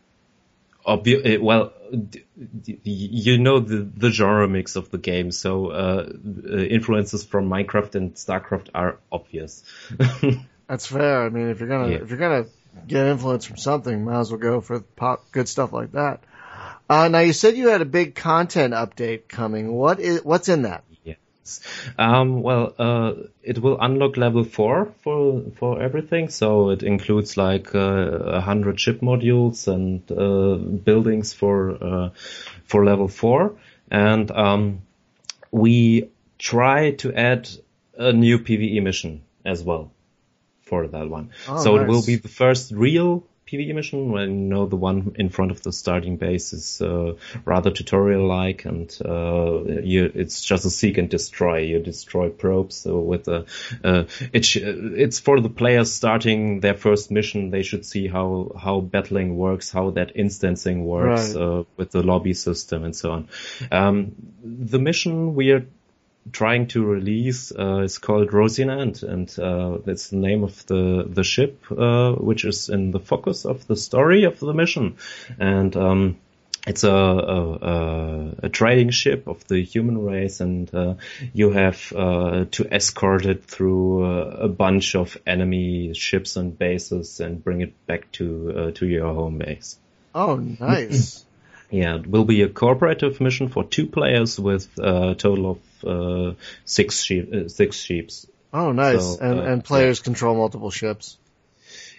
Speaker 2: obvi- eh, well, d- d- you know the the genre mix of the game, so uh, uh influences from Minecraft and StarCraft are obvious.
Speaker 1: That's fair. I mean, if you're gonna yeah. if you're gonna get influence from something, might as well go for pop good stuff like that. Uh, now you said you had a big content update coming. What is what's in that?
Speaker 2: Um, well, uh, it will unlock level four for for everything. So it includes like uh, a uh, hundred ship modules and uh, buildings for uh, for level four, and um, we try to add a new PVE mission as well for that one. Oh, so nice. it will be the first real PvE mission when you know the one in front of the starting base is uh, rather tutorial-like, and uh, you, it's just a seek and destroy. You destroy probes so with a. Uh, it sh- it's for the players starting their first mission. They should see how how battling works, how that instancing works right. Uh, with the lobby system, and so on. Um, the mission we are trying to release uh, is called Rosinante, and uh, that's the name of the the ship, uh, which is in the focus of the story of the mission, and. Um, it's a, a, a, trading ship of the human race, and uh, you have uh, to escort it through a bunch of enemy ships and bases and bring it back to uh, to your home base.
Speaker 1: Oh, nice!
Speaker 2: yeah, it will be a cooperative mission for two players with a total of uh, six sheep, uh, six sheeps.
Speaker 1: Oh, nice! So, and, uh, and players yeah. control multiple ships.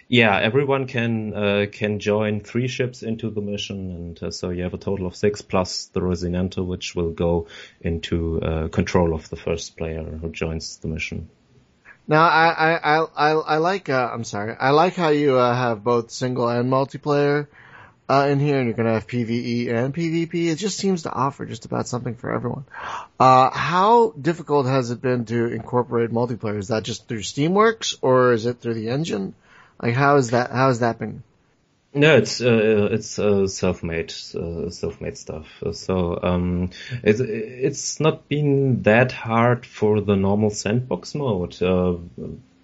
Speaker 2: Yeah, everyone can uh, can join three ships into the mission, and uh, so you have a total of six plus the Rosinante, which will go into uh, control of the first player who joins the mission.
Speaker 1: Now, I I I I like I'm sorry, I like how you have both single and multiplayer uh, in here, and you're going to have PVE and PvP. It just seems to offer just about something for everyone. Uh, how difficult has it been to incorporate multiplayer? Is that just through Steamworks, or is it through the engine? Like, how is that? How has that been?
Speaker 2: No, it's uh, it's uh, self-made uh, self-made stuff. So um, it's it's not been that hard for the normal sandbox mode.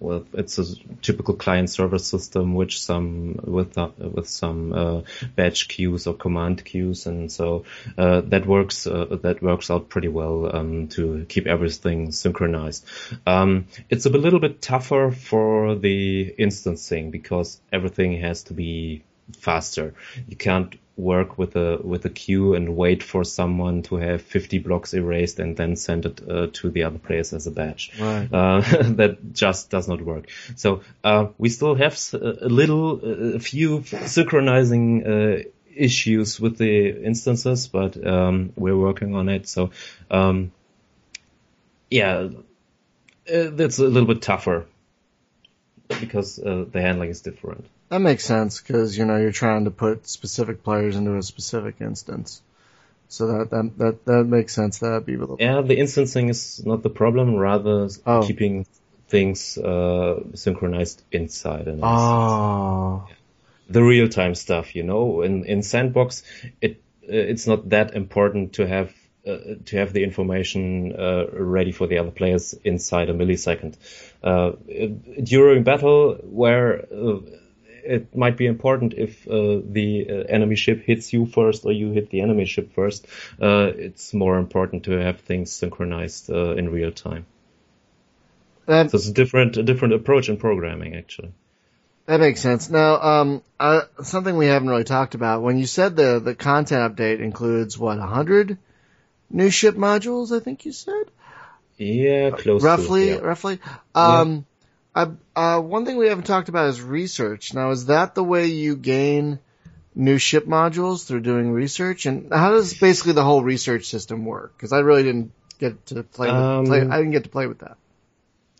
Speaker 2: Well, it's a typical client server system which some with uh, with some uh, batch queues or command queues, and so uh, that works uh, that works out pretty well um, to keep everything synchronized. Um, it's a little bit tougher for the instancing because everything has to be faster. You can't work with a with a queue and wait for someone to have 50 blocks erased and then send it uh, to the other players as a badge. Right. Uh, that just does not work. So uh, we still have a little, a few synchronizing uh, issues with the instances, but um, we're working on it. So um, yeah, that's uh, a little bit tougher because uh, the handling is different.
Speaker 1: That makes sense because you know you're trying to put specific players into a specific instance. So that that that, that makes sense. That'd be
Speaker 2: little. Yeah, the instancing is not the problem. Rather, oh. keeping things uh, synchronized inside. And
Speaker 1: oh.
Speaker 2: The real time stuff, you know, in in Sandbox, it uh, it's not that important to have uh, to have the information uh, ready for the other players inside a millisecond. Uh, during battle, where uh, it might be important if uh, the uh, enemy ship hits you first or you hit the enemy ship first. it's more important to have things synchronized in real time. so it's a different, a different approach in programming, actually.
Speaker 1: That makes sense. Now, um, uh, something we haven't really talked about. When you said the the content update includes what hundred new ship modules, I think you said.
Speaker 2: Yeah, close.
Speaker 1: Roughly,
Speaker 2: to, yeah.
Speaker 1: roughly. Um, yeah. I, uh, one thing we haven't talked about is research. Now, is that the way you gain new ship modules through doing research? And how does basically the whole research system work? Because I really didn't get to play, with, um, play. I didn't get to play with that.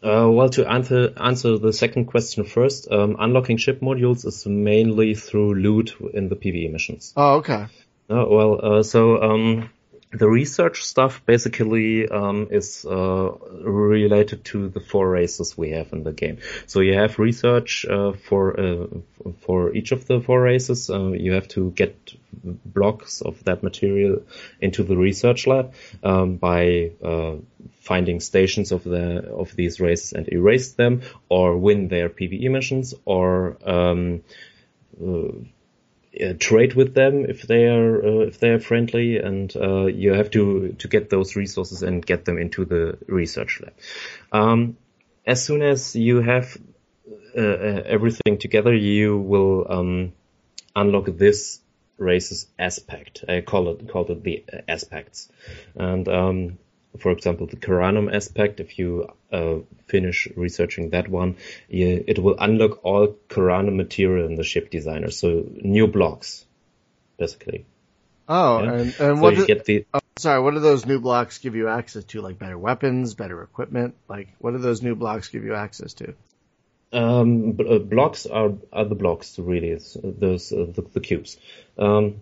Speaker 2: Uh, well, to answer answer the second question first, um, unlocking ship modules is mainly through loot in the PVE missions.
Speaker 1: Oh, okay.
Speaker 2: Uh, well, uh, so um, the research stuff basically um, is uh, related to the four races we have in the game. So you have research uh, for uh, for each of the four races. Uh, you have to get blocks of that material into the research lab um, by uh, finding stations of the of these races and erase them, or win their PVE missions, or um, uh, trade with them if they are uh, if they are friendly, and uh, you have to to get those resources and get them into the research lab. Um, as soon as you have uh, uh, everything together, you will um, unlock this race's aspect. I call it call it the aspects, and um, for example, the Keranum aspect, if you uh, finish researching that one, you, it will unlock all Keranum material in the ship designer. So new blocks, basically.
Speaker 1: Oh, yeah? and, and
Speaker 2: so
Speaker 1: what
Speaker 2: you get the,
Speaker 1: oh, sorry, what do those new blocks give you access to? Like better weapons, better equipment? Like, what do those new blocks give you access to?
Speaker 2: Um, uh, blocks are, are the blocks, really. It's those, uh, the, the cubes. Um,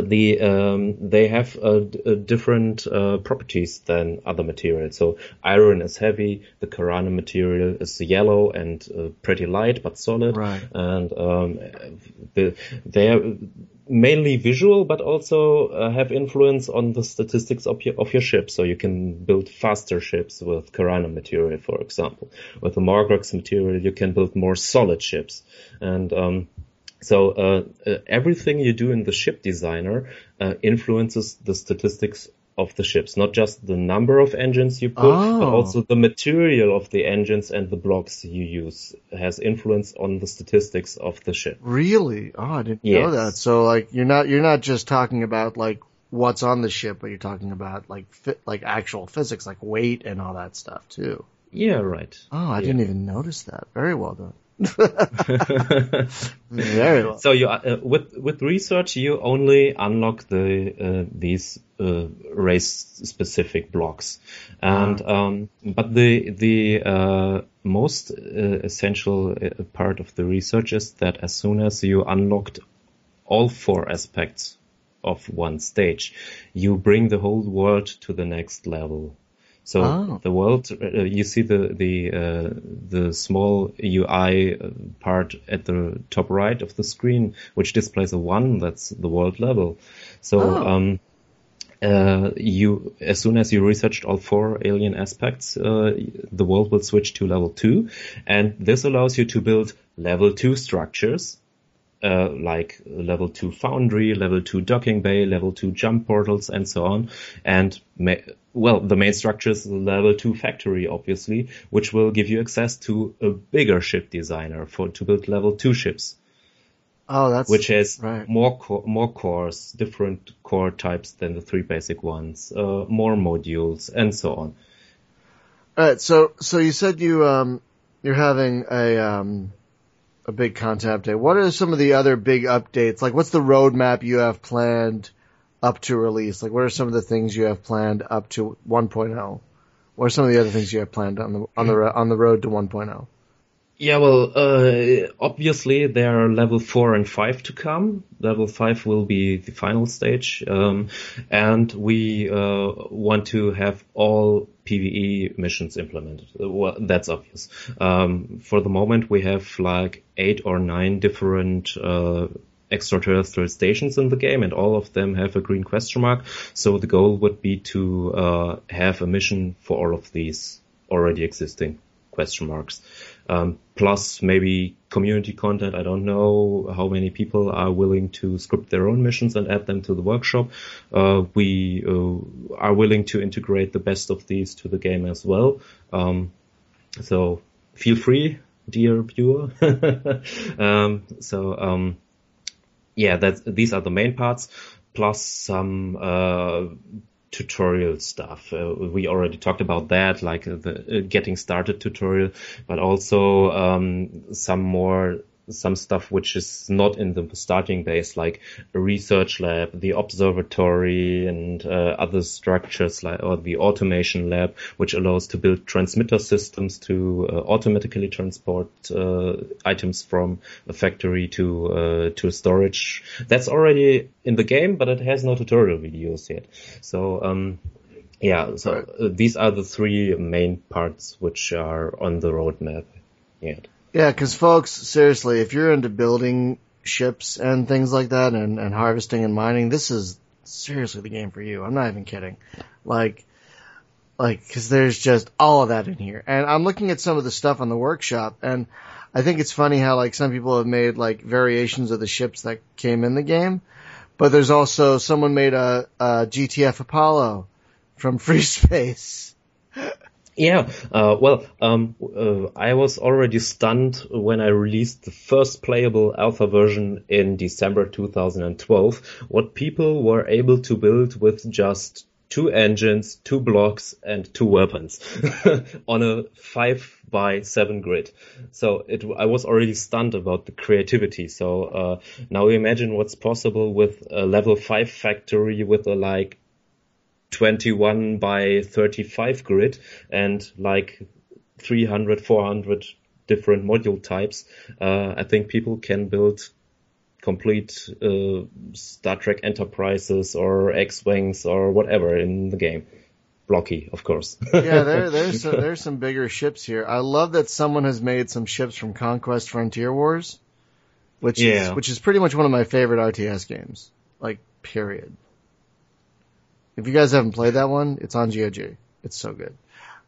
Speaker 2: the um, they have uh, d- different uh, properties than other materials. So iron is heavy, the Karana material is yellow and uh, pretty light but solid,
Speaker 1: right.
Speaker 2: and um, the, they are mainly visual, but also uh, have influence on the statistics of your of your ship. So you can build faster ships with Karana material, for example. With the Margrox material, you can build more solid ships, and um, so uh, uh, everything you do in the ship designer uh, influences the statistics of the ships, not just the number of engines you put, oh. but also the material of the engines and the blocks you use has influence on the statistics of the ship.
Speaker 1: Really? Oh, I didn't yes. know that. So like you're not you're not just talking about like what's on the ship, but you're talking about like fit, like actual physics, like weight and all that stuff too.
Speaker 2: Yeah, right.
Speaker 1: Oh, I
Speaker 2: yeah.
Speaker 1: didn't even notice that. Very well done.
Speaker 2: Very well. So you uh, with with research you only unlock the uh, these uh, race specific blocks, and uh-huh. um, but the the uh, most uh, essential uh, part of the research is that as soon as you unlocked all four aspects of one stage, you bring the whole world to the next level. So oh. the world, uh, you see the the uh, the small UI part at the top right of the screen, which displays a one. That's the world level. So oh. um, uh, you as soon as you researched all four alien aspects, uh, the world will switch to level two, and this allows you to build level two structures uh, like level 2 foundry, level 2 docking bay, level 2 jump portals, and so on. And ma- well, the main structure is level 2 factory, obviously, which will give you access to a bigger ship designer for to build level 2 ships.
Speaker 1: Oh, that's
Speaker 2: which has
Speaker 1: right.
Speaker 2: more co- more cores, different core types than the three basic ones, uh, more modules, and so on.
Speaker 1: All right. So, so you said you um, you're having a um, a big content update. What are some of the other big updates? Like, what's the roadmap you have planned up to release? Like, what are some of the things you have planned up to 1.0? What are some of the other things you have planned on the on the mm-hmm. on the road to 1.0?
Speaker 2: Yeah, well, uh, obviously there are level four and five to come. Level five will be the final stage, um, and we uh, want to have all PVE missions implemented. Well, that's obvious. Um, for the moment, we have like eight or nine different uh, extraterrestrial stations in the game, and all of them have a green question mark. So the goal would be to uh, have a mission for all of these already existing question marks. Um, plus maybe community content. I don't know how many people are willing to script their own missions and add them to the workshop. Uh, we uh, are willing to integrate the best of these to the game as well. Um, so feel free, dear viewer. um, so um, yeah, these are the main parts, plus some uh, tutorial stuff. Uh, we already talked about that, like the uh, getting started tutorial, but also um, some more some stuff which is not in the starting base, like a research lab, the observatory, and uh, other structures like or the automation lab, which allows to build transmitter systems to uh, automatically transport uh, items from a factory to uh, to storage. That's already in the game, but it has no tutorial videos yet. So. Um, yeah, so uh, these are the three main parts which are on the roadmap yet.
Speaker 1: Yeah, because folks, seriously, if you're into building ships and things like that, and, and harvesting and mining, this is seriously the game for you. I'm not even kidding. Like, like, cause there's just all of that in here. And I'm looking at some of the stuff on the workshop, and I think it's funny how like some people have made like variations of the ships that came in the game, but there's also someone made a, a GTF Apollo from Free Space.
Speaker 2: Yeah, uh, well, um, uh, I was already stunned when I released the first playable alpha version in December 2012. What people were able to build with just two engines, two blocks, and two weapons on a five by seven grid. So it, I was already stunned about the creativity. So uh, now imagine what's possible with a level five factory with a like 21 by 35 grid and like 300, 400 different module types, uh, I think people can build complete uh, Star Trek Enterprises or X-wings or whatever in the game. Blocky, of course.
Speaker 1: yeah, there, there's some, there's some bigger ships here. I love that someone has made some ships from Conquest Frontier Wars, which yeah. is which is pretty much one of my favorite RTS games. Like, period. If you guys haven't played that one, it's on GOG. It's so good.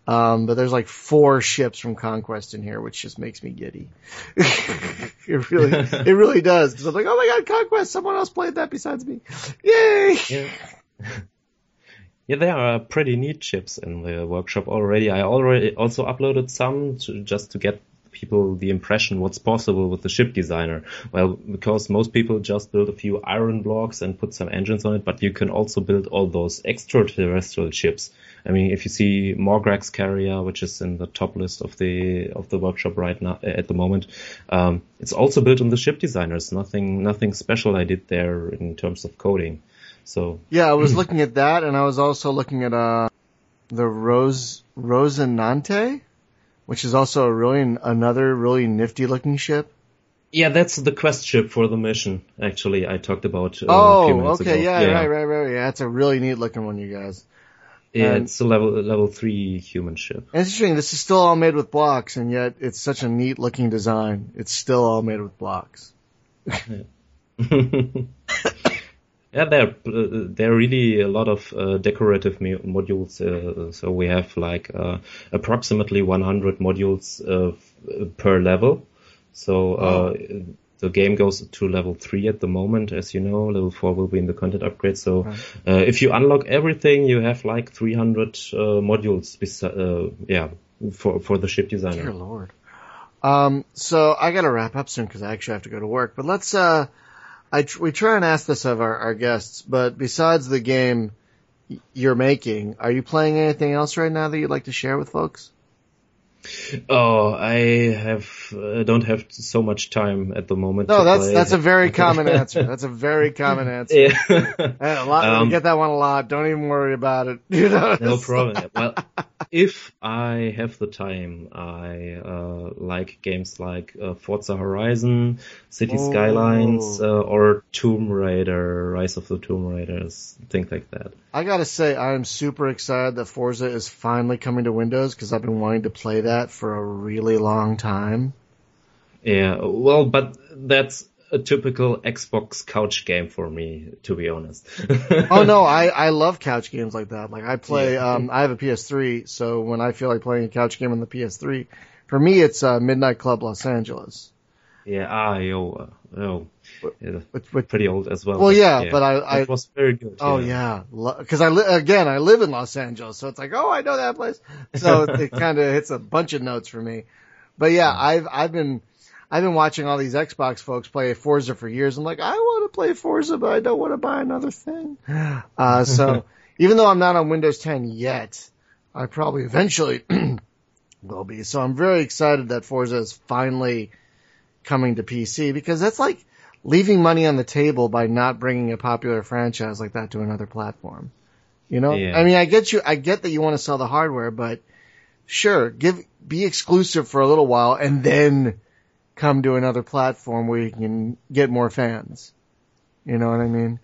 Speaker 1: Um, but there's like four ships from Conquest in here, which just makes me giddy. it really, it really does. Cause I'm like, oh my god, Conquest! Someone else played that besides me. Yay!
Speaker 2: Yeah. yeah, there are pretty neat ships in the workshop already. I already also uploaded some to, just to get people the impression what's possible with the ship designer. Well, because most people just build a few iron blocks and put some engines on it, but you can also build all those extraterrestrial ships. I mean, if you see Morgrax carrier, which is in the top list of the of the workshop right now at the moment, um, it's also built on the ship designers. Nothing nothing special I did there in terms of coding. So
Speaker 1: yeah, I was looking at that, and I was also looking at uh the Rose Rosinante which is also a really another really nifty looking ship.
Speaker 2: Yeah, that's the quest ship for the mission. Actually, I talked about. Uh,
Speaker 1: oh, okay, yeah, yeah, right, right, right. Yeah, it's a really neat looking one, you guys.
Speaker 2: Yeah, and it's a level level three human ship.
Speaker 1: Interesting. This is still all made with blocks, and yet it's such a neat looking design. It's still all made with blocks.
Speaker 2: Yeah, there uh, there are really a lot of uh, decorative modules. Uh, so we have like uh, approximately 100 modules uh, per level. So uh, the game goes to level three at the moment, as you know. Level four will be in the content upgrade. So if you unlock everything, you have like 300 modules. yeah, for for the ship designer.
Speaker 1: Dear Lord. Um, so I got to wrap up soon because I actually have to go to work. But let's I tr- we try and ask this of our, our guests, but besides the game you're making, are you playing anything else right now that you'd like to share with folks?
Speaker 2: Oh, I have uh, don't have so much time at the moment.
Speaker 1: No, that's play. that's a very common answer. That's a very common answer. Yeah. a lot, um, get that one a lot. Don't even worry about it. You know,
Speaker 2: no problem. well, if I have the time, I uh, like games like uh, Forza Horizon, City oh. Skylines, uh, or Tomb Raider, Rise of the Tomb Raiders, things like that.
Speaker 1: I gotta say, I'm super excited that Forza is finally coming to Windows because I've been wanting to play that for a really long time.
Speaker 2: Yeah, well, but that's a typical Xbox couch game for me, to be honest.
Speaker 1: oh no, I, I love couch games like that. Like I play, yeah. um, I have a PS3, so when I feel like playing a couch game on the PS3, for me it's uh, Midnight Club Los Angeles.
Speaker 2: Yeah, ah, yo, uh, oh, yeah, with, with, pretty old as well.
Speaker 1: Well, yeah, yeah, but I, I
Speaker 2: it was very good.
Speaker 1: Oh yeah, because yeah. I li- again I live in Los Angeles, so it's like, oh, I know that place. So it kind of hits a bunch of notes for me. But yeah, I've I've been I've been watching all these Xbox folks play Forza for years. I'm like, I want to play Forza, but I don't want to buy another thing. Uh, so even though I'm not on Windows 10 yet, I probably eventually will be. So I'm very excited that Forza is finally coming to PC because that's like leaving money on the table by not bringing a popular franchise like that to another platform. You know, yeah. I mean, I get you, I get that you want to sell the hardware, but sure, give, be exclusive for a little while and then come to another platform where you can get more fans. You know what I mean?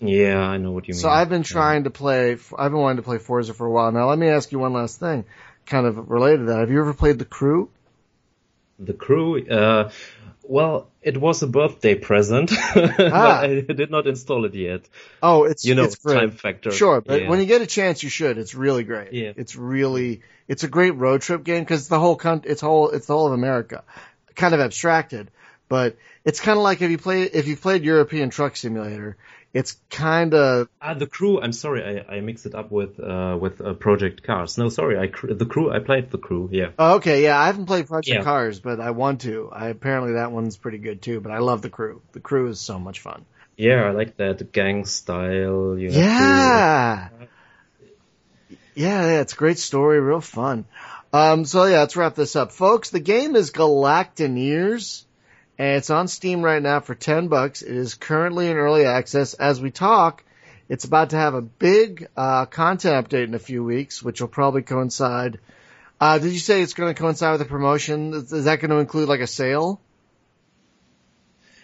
Speaker 2: Yeah, I know what you mean.
Speaker 1: So I've been trying yeah. to play, I've been wanting to play Forza for a while. Now let me ask you one last thing, kind of related to that. Have you ever played The Crew?
Speaker 2: The Crew, uh, well, it was a birthday present, ah. I did not install it yet.
Speaker 1: Oh, it's
Speaker 2: you know
Speaker 1: it's
Speaker 2: time factor.
Speaker 1: Sure, but yeah. when you get a chance, you should. It's really great.
Speaker 2: Yeah.
Speaker 1: It's really it's a great road trip game because the whole con- it's whole it's the whole of America kind of abstracted, but it's kind of like if you play if you played European Truck Simulator, it's kind of
Speaker 2: ah the crew. I'm sorry, I, I mixed it up with uh, with uh, Project Cars. No, sorry, I cr- the crew. I played the crew. Yeah.
Speaker 1: Oh, okay, yeah, I haven't played Project yeah. Cars, but I want to. I apparently that one's pretty good too. But I love the crew. The crew is so much fun.
Speaker 2: Yeah, I like that gang style.
Speaker 1: You yeah. To... Yeah, yeah, it's a great story, real fun. Um, so yeah, let's wrap this up, folks. The game is Galactineers, and it's on Steam right now for ten bucks. It is currently in early access. As we talk, it's about to have a big uh, content update in a few weeks, which will probably coincide. Uh, did you say it's going to coincide with a promotion? Is that going to include like a sale?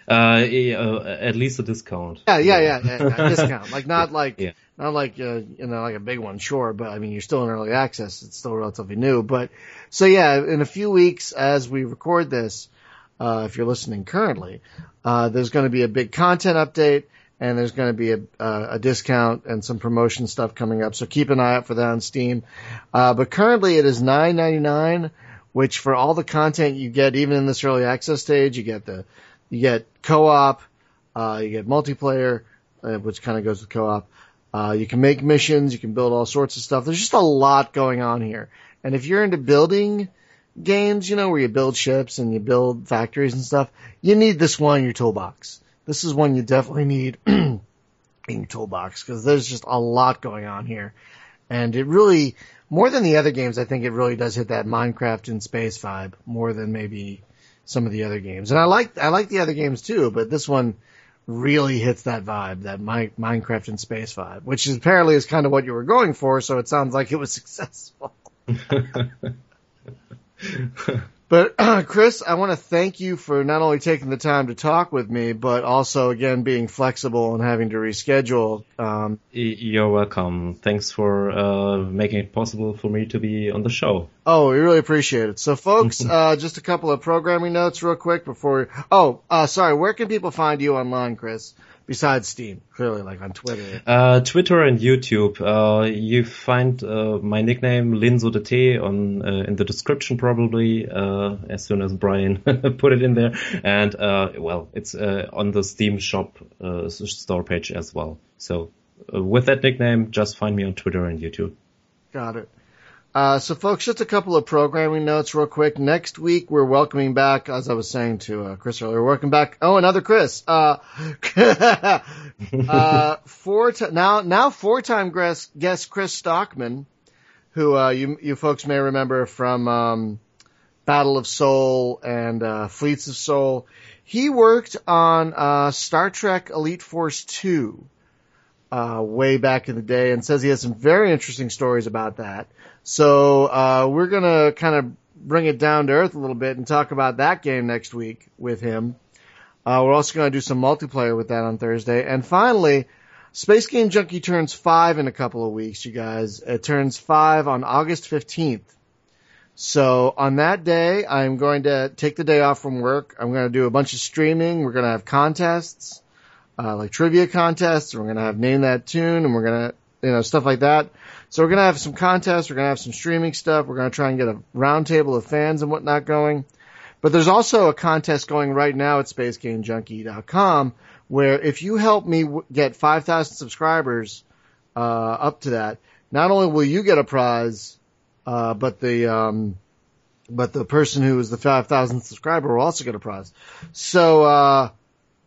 Speaker 2: Uh, uh, at least a discount.
Speaker 1: Yeah, yeah, yeah, yeah, yeah discount. Like not like yeah. Not like uh, you know like a big one, sure, but I mean you're still in early access. It's still relatively new, but so yeah, in a few weeks as we record this, uh, if you're listening currently, uh, there's going to be a big content update and there's going to be a, uh, a, discount and some promotion stuff coming up. So keep an eye out for that on Steam. Uh, but currently it is $9.99, which for all the content you get, even in this early access stage, you get the, you get co-op, uh, you get multiplayer, uh, which kind of goes with co-op. Uh, you can make missions, you can build all sorts of stuff. There's just a lot going on here. And if you're into building games, you know, where you build ships and you build factories and stuff, you need this one in your toolbox. This is one you definitely need in your toolbox because there's just a lot going on here. And it really, more than the other games, I think it really does hit that Minecraft in space vibe more than maybe some of the other games. And I like, I like the other games too, but this one, really hits that vibe, that Minecraft in space vibe, which is apparently is kind of what you were going for. So it sounds like it was successful. But Chris, I want to thank you for not only taking the time to talk with me, but also again being flexible and having to reschedule. Um,
Speaker 2: You're welcome. Thanks for uh, making it possible for me to be on the show.
Speaker 1: Oh, we really appreciate it. So, folks, uh, just a couple of programming notes, real quick, before. We... Oh, uh, sorry. Where can people find you online, Chris? Besides Steam, clearly, like on Twitter?
Speaker 2: Uh, Twitter and YouTube. Uh, you find uh, my nickname Linzo de T on uh, in the description probably uh, as soon as Brian put it in there, and uh, well, it's on the Steam shop store page as well. So with that nickname, just find me on Twitter and YouTube.
Speaker 1: Got it. Uh, so folks, just a couple of programming notes real quick. Next week, we're welcoming back, as I was saying to uh, Chris earlier, welcome back. Oh, another Chris. Uh, uh, four t- now, now four-time guest, guest Chris Stockman, who, uh, you, you folks may remember from, um, Battle of Sol and, uh, Fleets of Sol. He worked on, Star Trek Elite Force 2, uh, way back in the day and says he has some very interesting stories about that. So uh, we're gonna kind of bring it down to earth a little bit and talk about that game next week with him. Uh, we're also gonna do some multiplayer with that on Thursday, and finally. Space Game Junkie turns five in a couple of weeks, you guys. It turns five on August 15th. So on that day, I'm going to take the day off from work. I'm going to do a bunch of streaming. We're going to have contests, uh, like trivia contests. We're going to have name that tune and we're going to, you know, stuff like that. So we're going to have some contests. We're going to have some streaming stuff. We're going to try and get a roundtable of fans and whatnot going. But there's also a contest going right now at spacegamejunkie.com where if you help me w- get 5,000 subscribers, uh, up to that, not only will you get a prize, uh, but the, um, but the person who is the 5,000 subscriber will also get a prize. So, uh,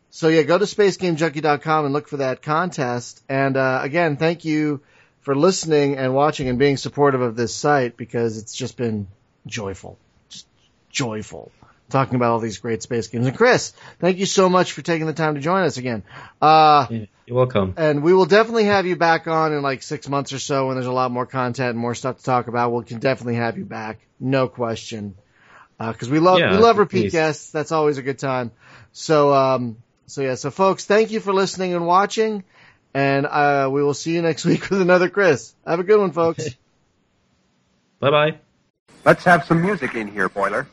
Speaker 1: so yeah, go to spacegamejunkie.com and look for that contest. And, uh, again, thank you for listening and watching and being supportive of this site because it's just been joyful. Just joyful talking about all these great space games. And Chris, thank you so much for taking the time to join us again. Uh,
Speaker 2: you're welcome.
Speaker 1: And we will definitely have you back on in like six months or so when there's a lot more content and more stuff to talk about. We can definitely have you back. No question. Uh, cause we love, yeah, we love repeat please. guests. That's always a good time. So, um, so yeah, so folks, thank you for listening and watching. And, uh, we will see you next week with another Chris. Have a good one, folks.
Speaker 2: bye bye.
Speaker 3: Let's have some music in here, Boiler.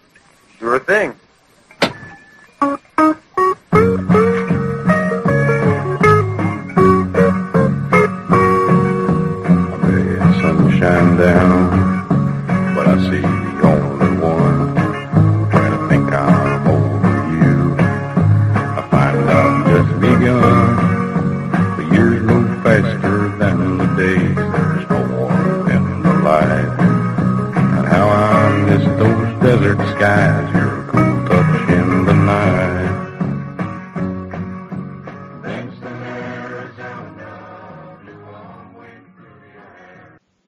Speaker 4: Sure thing.
Speaker 5: sunshine down,